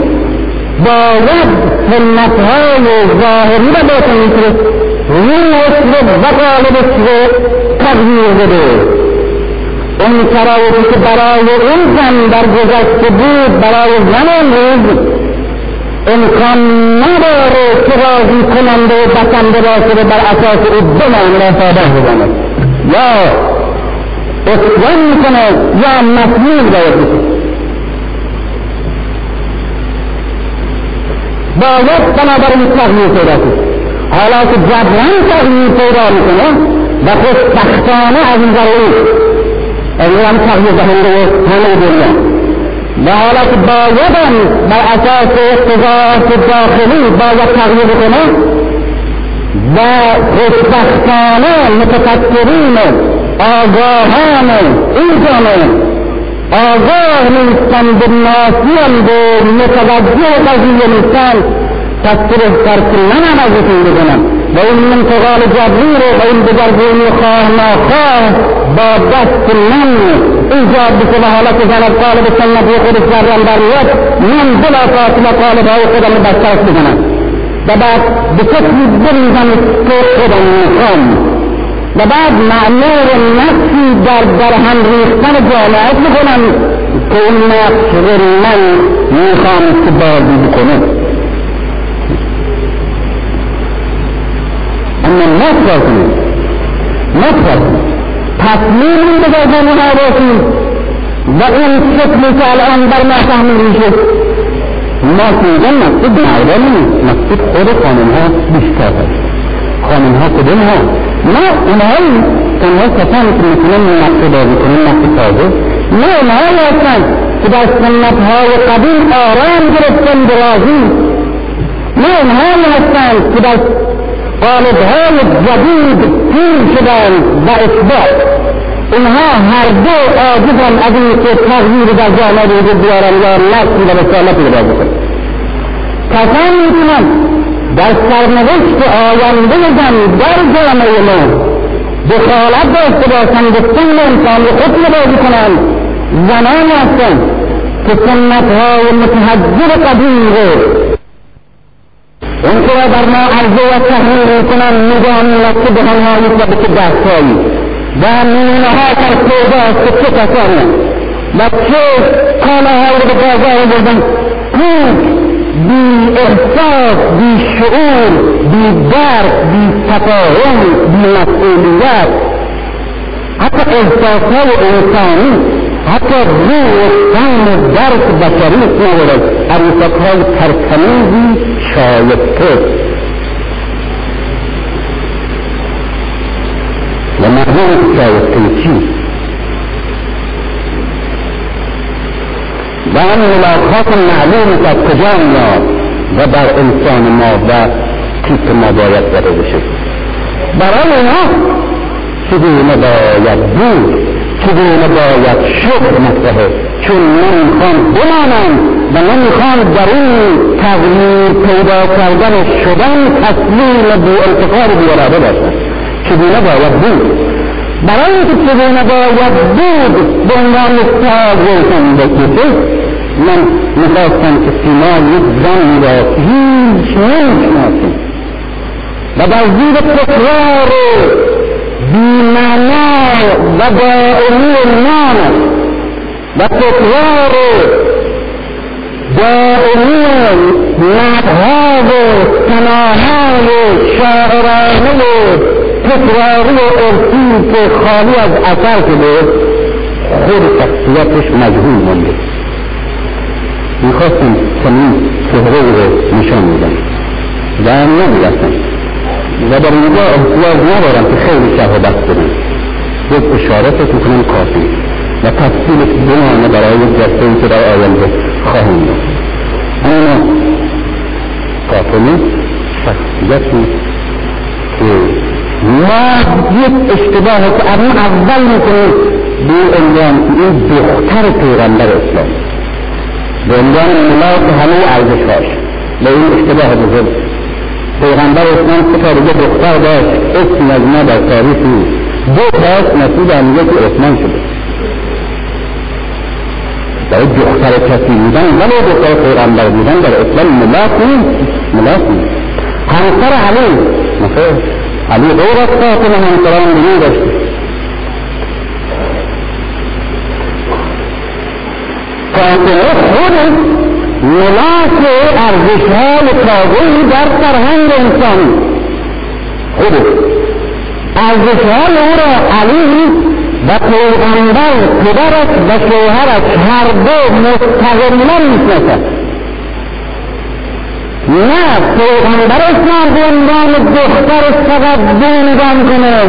باید سنت های ظاهری و باطنی که روحش رو و قالبش رو تغییر بده. اون شرایطی که برای این زن در گذشته بود برای زن امروز امکان نداره که راضی کننده و بسنده باشه بر اساس او بمان را ساده بزنه یا اسیان می‌کنه یا مسئول باید بشه باید بنابراین تغییر پیدا کنه. حالا که جبران تغییر پیدا می‌کنه و خوشبختانه از این ضروری هم تغییر دهنده همه دنیا و حالا که بایدم بر اساس اقتضاعات داخلی باید تغییر کنه و خوشبختانه متفکرین آگاهان این جامعه آگاه نیستند ناسیند و متوجه قضیه نیستند تصریح ترک نمن از این بزنم و این انتقال جبریر و این بزرگونی خواه ناخواه با دست من ایجاد بشه و حالت جنب قالب سنت و خودش جریان من بلا فاصله قالب أو خودم بساس بزنم. و بعد به شکلی بریزم که خودم میخوام. و بعد معمور نفسی در در هم ریختن جامعه بکنم که اون نفس من می‌خوام که بازی بکنه. اما نفس کنیم. نفس تصمیم این به جامعه باشیم و این شکلی که الان بر ما تحمیل میشه ما میگن مسجد معیده نیست مسجد خود خانم ها بیشتر هست خانم ها کدوم ها لا العلم كان ليس ثابت من لما من لما ما لا العلم كان إذا استنتها وقبيل آرام جرسن ما لا العلم كان إذا قالبها الجديد كثير شبان بإثبات اینها هر دو آجزن از این که تغییر در جامعه وجود الله یا نفسی و بسیار نفی رو بازو کنن کسانی کنن در سرنوشت آینده زن در جامعه ما دخالت داشته باشند به سن انسان خود بازی کنند. زنان هستند که سنت های متحجر قدیم رو اون که بر ما عرضه و تحمیل می‌کنن می‌دانیم که بهانهایی و به چه دستهایی. و نمونه ها در پیداست که چه کسانی و چه کالاهایی به بازار بردن بی بإحساس بالشعور بالدرك بالتفاهم بالمسؤوليات حتى إحساسه إنساني حتى الروح كان الدرك بشريك مورد أنفسه تركنيزي شايفته لما هو شايفته و آن ملاقات معلوم از کجا میاد و بر انسان ما و تیپ ما باید زده بشه برای اونا چگونه باید بود؟ چگونه باید شد مسئله چون نمی‌خوان بمانند و نمی‌خوان در این تغییر پیدا کردن شدن تسلیم بی انتقال بی اراده باشند چگونه باید بود؟ برای اینکه چگونه باید بود به عنوان ساز زندگی من می‌خواستم که سیما یک زن را هیچ نمی‌شناسیم و در زیر تکرار بیمعنا و دائمی نام و تکرار دائمی مدها و سناها و شاعرانه و تکراری و ارسی که خالی از اثر شده خود شخصیتش مجهول مونده می‌خواستم چنین چهره رو نشان میدم و نمی‌رسم و در اینجا احتیاج ندارم که خیلی شرح بحث بدم. یک اشاره فکر کافی. و تفصیلش بمانه برای ای که در آینده خواهیم داشت. اما قاتلی شخصیتی که ما یک اشتباه که اول می‌کنیم به عنوان این پیغمبر اسلام به عنوان ملاک همه ارزش هاش به این اشتباه بزرگ پیغمبر اسلام سه تا دختر داشت اسم از ما در تاریخ دو که عثمان شده برای دختر کسی بودن ولی دختر پیغمبر بودن در اسلام ملاک نیست ملاک نیست. همسر علی مثلا علی غیر از فاطمه همسران دیگه داشته فاطمه خود ملاک ارزش های تازهی در فرهنگ انسانی خود ارزش های أو را علی و پیغمبر پدرش و شوهرش هر دو مستقلا می‌شناسد. نه پیغمبر اسلام به عنوان دخترش فقط بینگان کنه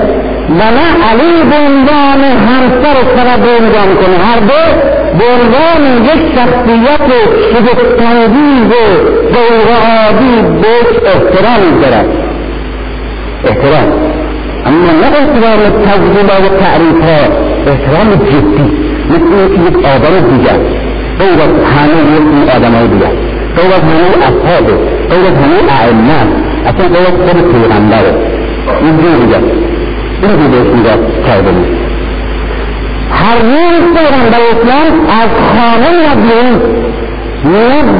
و نه علی به عنوان همسرش فقط بینگان کنه. هر دو به عنوان یک شخصیت شگفتانگیز و غیر عادی بهش احترام دارد احترام. أما لا إقرار التوضيب والتعريفها إسلام جدی مثل یک آدم الدجاج فهو سبحانه يقول آدم الدجاج فهو هو أصحابه از همه أعلمان أصلا فهو دیگر الغنبار يجب بهش يجب الدجاج نیست. هر روز پیغمبر اسلام از خانه نبیون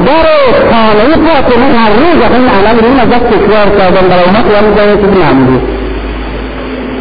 در خانه فاطمه هر روز این عمل رو از دست تکرار کردن. برای امت و از دست معمولی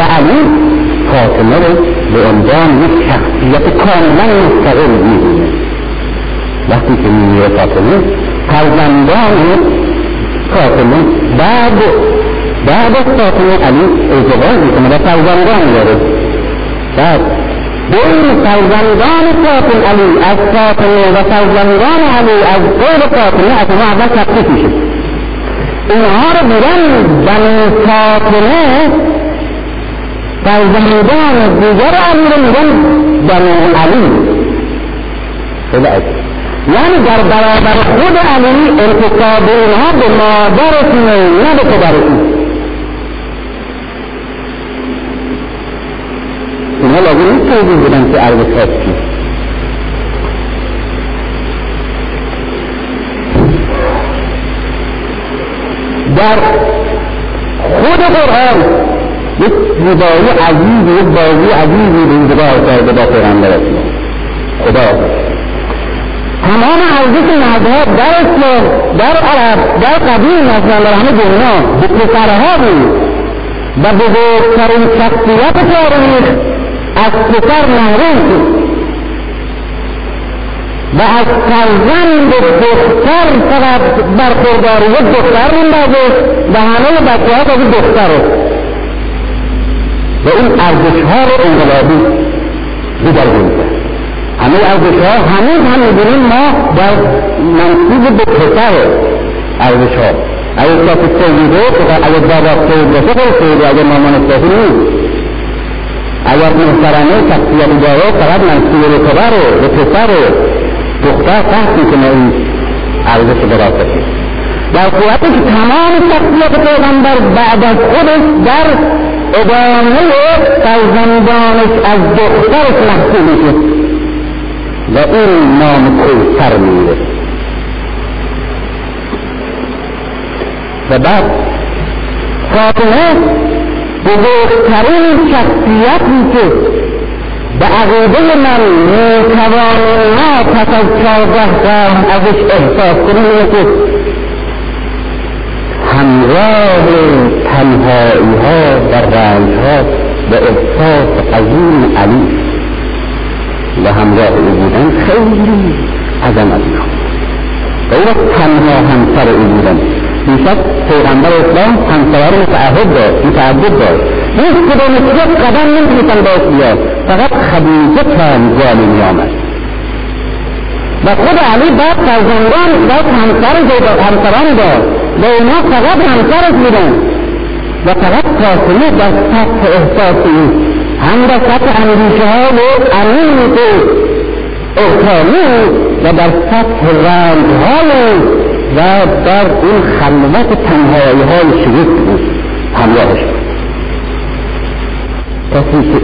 و علی فاطمه رو به عنوان یک شخصیت کاملا مستقل می‌بینه. وقتی که میمیره فاطمه فرزندان فاطمه بعد بعد از فاطمه علی ازدواج می‌کنه و فرزندان داره. بعد بین فرزندان فاطمه علی از فاطمه و فرزندان علی از غیر فاطمه از ما اول تفکیک میشه. اینها رو میگن بنی فاطمه فالزهيدان الديجار أمير الجنب جميع العليم إذا یعنی در برابر خود علی انتقاد اینها به مادر اسمه نه به پدر اسمه اینها لازم نیست توضیح بدن که عرض کس کیست در خود قرآن یک زیبایی عزیزی یک بازی عزیزی به اینجا کرده با پیغمبر خدا تمام ارزش مذهب در اسلام در عرب در قدیم مثلا در همه دنیا. به پسرها بود. و بزرگترین شخصیت تاریخ از پسر محروم شد. و از فرزند دختر فقط برخورداری یک دختر میندازه و همه بچه ها از دختره و این ارزش ها رو انقلابی دیگرگون کرد همه ارزش ها هنوز هم می‌بینیم ما در منصوب به پسر ارزش ها اگر کسی سیده اگر بابا سید باشه خیلی سیده اگر مامان صاحی نیست اگر محترمه شخصیت داره فقط منصوب به پدر به پسر دختر تحت می‌کنه این ارزش براستی در صورتی که تمام شخصیت پیغمبر بعد از خودش در ادامه فرزندانش از دخترش محسوب میشه و این نام کوسر میره و بعد فاطمه بزرگترین شخصیتی که به عقیده من می‌توانیم ما پس از چهارده قرن ازش احساس کنیم همراه تنهایی ها و رنج ها به احساس عظیم علی و همراه او بودن خیلی عظمت می‌خواد و او تنها همسر او بودن. بیشک پیغمبر اسلام همسرها رو متعهد داشت متعدد داشت هیچ کدوم یک قدم نمی‌تونستن باش بیاد. فقط خدیجه چند جالی میآمد و خود علی بعد فرزندان بعد همسر همسران داشت. و اونا فقط همسرش بودن. و فقط فاطمه در سطح احساسی هم در سطح اندیشه های عمیق احسانی و در سطح رنج های و در این خلوت تنهایی های شریف بود. همراهش. کسی که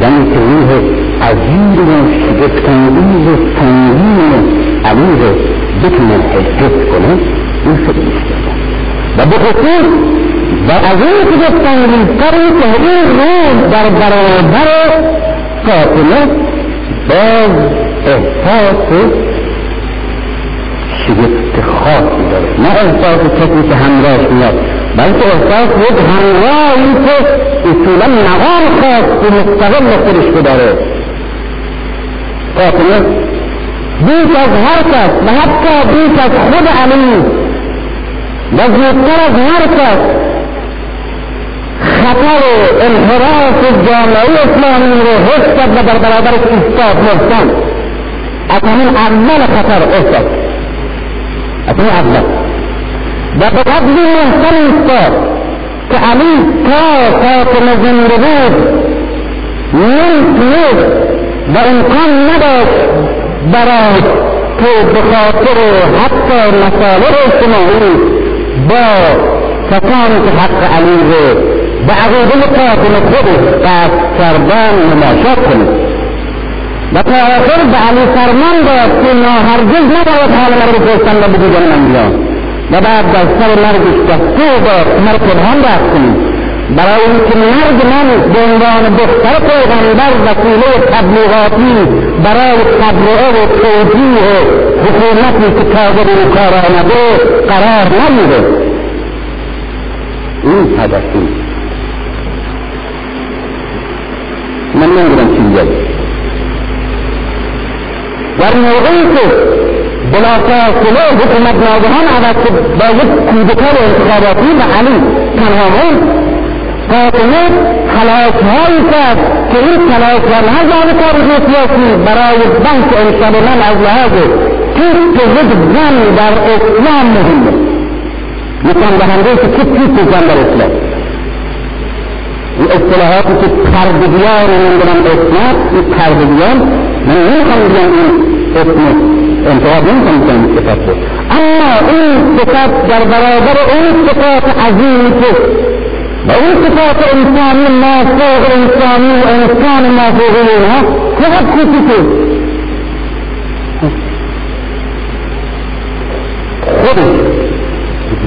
زنی که روح عزیز و شگفتانگیز و سنگین عمیق بتونه حفظ کنه این خیلی و به خصوص و از این که گفتن ریزتری که این روز در برابر فاطمه باز احساس شگفت خاصی داره. نه احساس کسی که همراهش میاد بلکه احساس یک همراهی که اصولا مقام خاص و مستقل خودش داره. فاطمه بیش از هر کس و حتی بیش از خود علی از هر کس خطر انحراف جامعه اسلامی رو حس کرد و در برابرش ایستاد محسن از همین اول خطر احساس از همین اول و به قدر محسن ایستاد که علی تا فاطمة زنده بود نمیتونست و امکان نداشت برای که به خاطر حتی اجتماعی با کسانی که حق علی رو به عقیده فاطمه خودش قصد کردن مماشات کنید و تا آخر به علی فرمان داد که ما هرگز نباید حال مرد فرستن و به دیدن انبیاء و بعد در سر مرگش دستور داد مرد پنهان رفت کنید برای اینکه مرگ من به عنوان دختر پیغمبر وسیله تبلیغاتی برای تبرئه و توجیه حکومتی که تازه به کار آمده قرار نمیده. این هدفی من نمی‌دونم چی میگه در موقعی که بلافاصله حکومت ناگهان عوض شد با یک کودتا و انتخاباتی و علی تنها قائلين خلاص هيك كل خلاص هذا على طريق سياسي؟ براي البحث عن سلمان عز هذا كيف تجدهم در إسلام مهمة يكون لهم ليس كيف كيف تجدهم در إسلام؟ الاصطلاحات تتخرب ديار من دون الاسلام تتخرب ديار من يمكن ديار اسمه انتقاد يمكن ديار صفاته أما اون صفات در برابر اون صفات عزيزه و اون صفات انسانی مافوق انسانی و انسان مافوق اینها چقدر کوچیکه خودش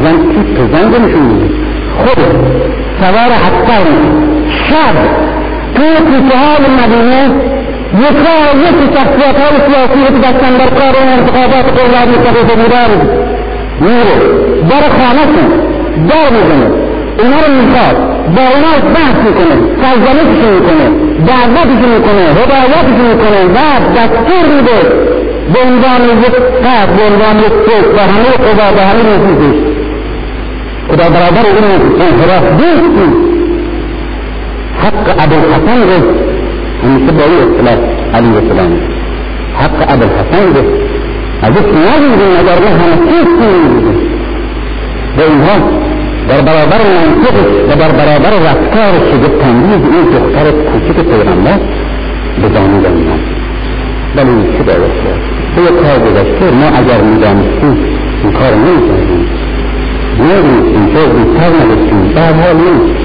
زن تیپ زن نشون خودش سوار عسکر شب توی کوچه های مدینه یکا یکی شخصیت های سیاسی که دستن در کار انتخابات قولاد مستقیف بیدار میره. در خانه در می‌زنه. اینا رو میخواد با اونا بحث میکنه سرزنششون میکنه دعوتشون میکنه هدایتشون میکنه و دستور میده به عنوان یک قد به عنوان یک فکر و همه قضا به همه نفوذش خدا برابر این انحراف دوست حق ابوالحسن رو همیشه با این اصطلاح علی السلام حق ابوالحسن رو از یک نمیدون اگر نه همه چیز نمیدون و اینها در برابر منطق و در برابر رفتار شگفت انگیز این دختر کوچک پیغمبر به دانو دانیدن ولی این چه باید کرد؟ به کار گذشته ما اگر می‌دانستیم این کار نمی‌کردیم. نمی‌دونستیم که زودتر نداشتیم در حال نیست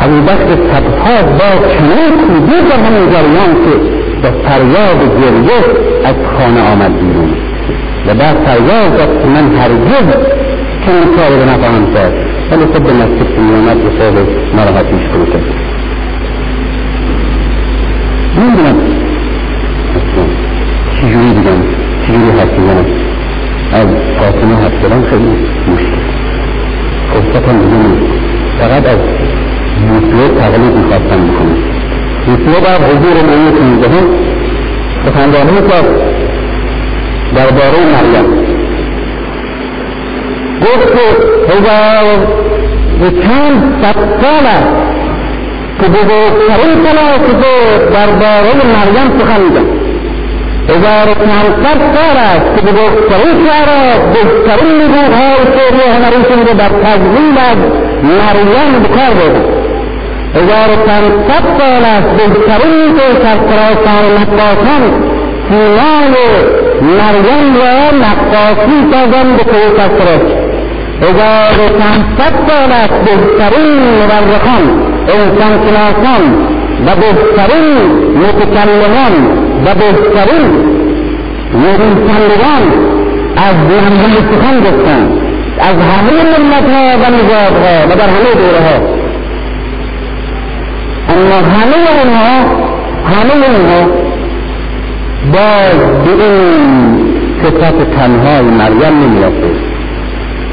ابو بکر صدها با چنین کودی در همین جریان که با فریاد گریه از خانه آمد بیرون. و بعد فریاد داد که من هرگز چنین کاری رو نخواهم کرد. ولی خب به مسجد که میآمد به صاحب ناراحتیش فرو کرد نمی‌دونم چجوری بگم چجوری بزنم از فاطمه حرف زدن خیلی مشکل. فرصتم دیگه نیست فقط از موسیو تقلید می‌خواستن بکنه موسیو بر حضور نوی پونزده سخنرانی می‌کرد درباره مریم. گفت که هزار و چند صد سال است که بزرگترین فلاسفه درباره مریم سخن میگن هزار و پانصد سال است که بزرگترین شعرا بهترین نبوغهای شعری هنریشون رو در از مریم بردن هزار و سال است که سرفرازان نقاشان مریم را نقاشی سرفراز هزار و پانصد سال است بهترین مورخان انسانشناسان و بهترین متکلمان و بهترین نویسندگان از مریم سخن گفتند از همه ملتها و نژادها و در همه دورهها. اما همه اونها همه اونها باز به این صفت تنهای مریم نمیافته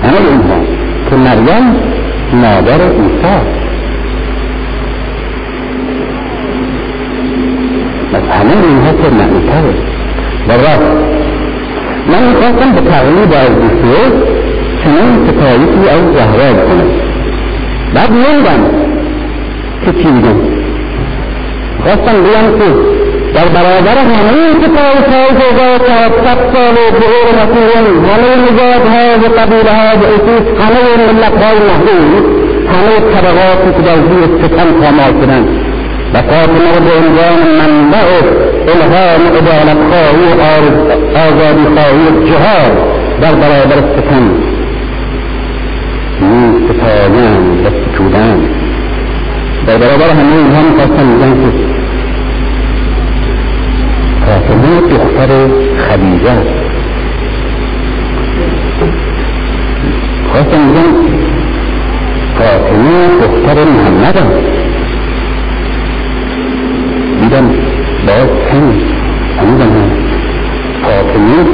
همه اونها که مریم مادر عیسی. بس همه اینها که معنیتره. و راست من می‌خواستم به تقریب از بسیار چنین ستایشی از زهرا بکنم بعد موندم که چی میگم؟ خواستم بگم که در برابر همه کتاب های جزا صد سال و ظهور مسیحیان همه و قبیله ها و اصول همه ملت های محدود همه طبقاتی که در زیر ستم پامال شدند. و فاطمه به عنوان منبع الهام عدالت خواهی و جهاد در برابر ستم. می ستایند و در برابر همه اینها که فاطمه دختر خدیجه. خواستن میگن فاطمه دختر محمد هم دیدم باز کم هنوزم فاطمه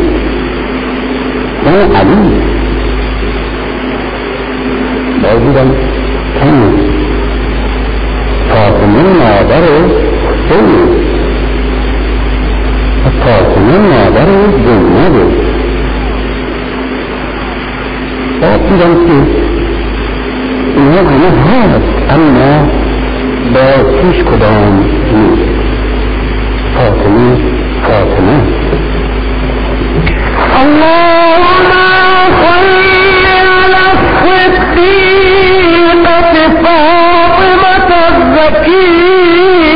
زن علی. باز دیدم کم فاطمه مادر حسین. Hassasının mağdar ve gönlüdür. Bakıyorum ki نعمة هست اما با هیچ کدام نیست فاطمه فاطمه اللهم صل على الصديقة فاطمة الزكية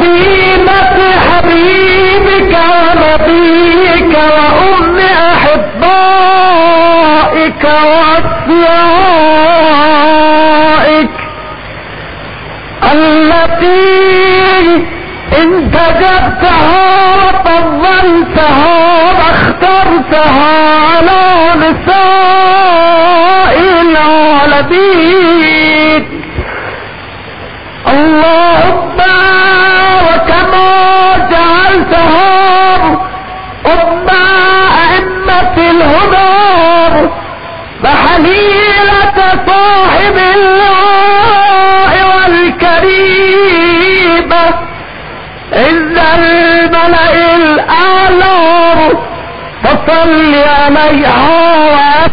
حبيبة حبيبك ونبيك وأم أحبائك وأصيائك التي انتجبتها وطولتها واخترتها على نساء العالمين. اللهم أم أئمة الهدى وحليلة صاحب الله والكريمة إن الملأ الأعلى فصل عليها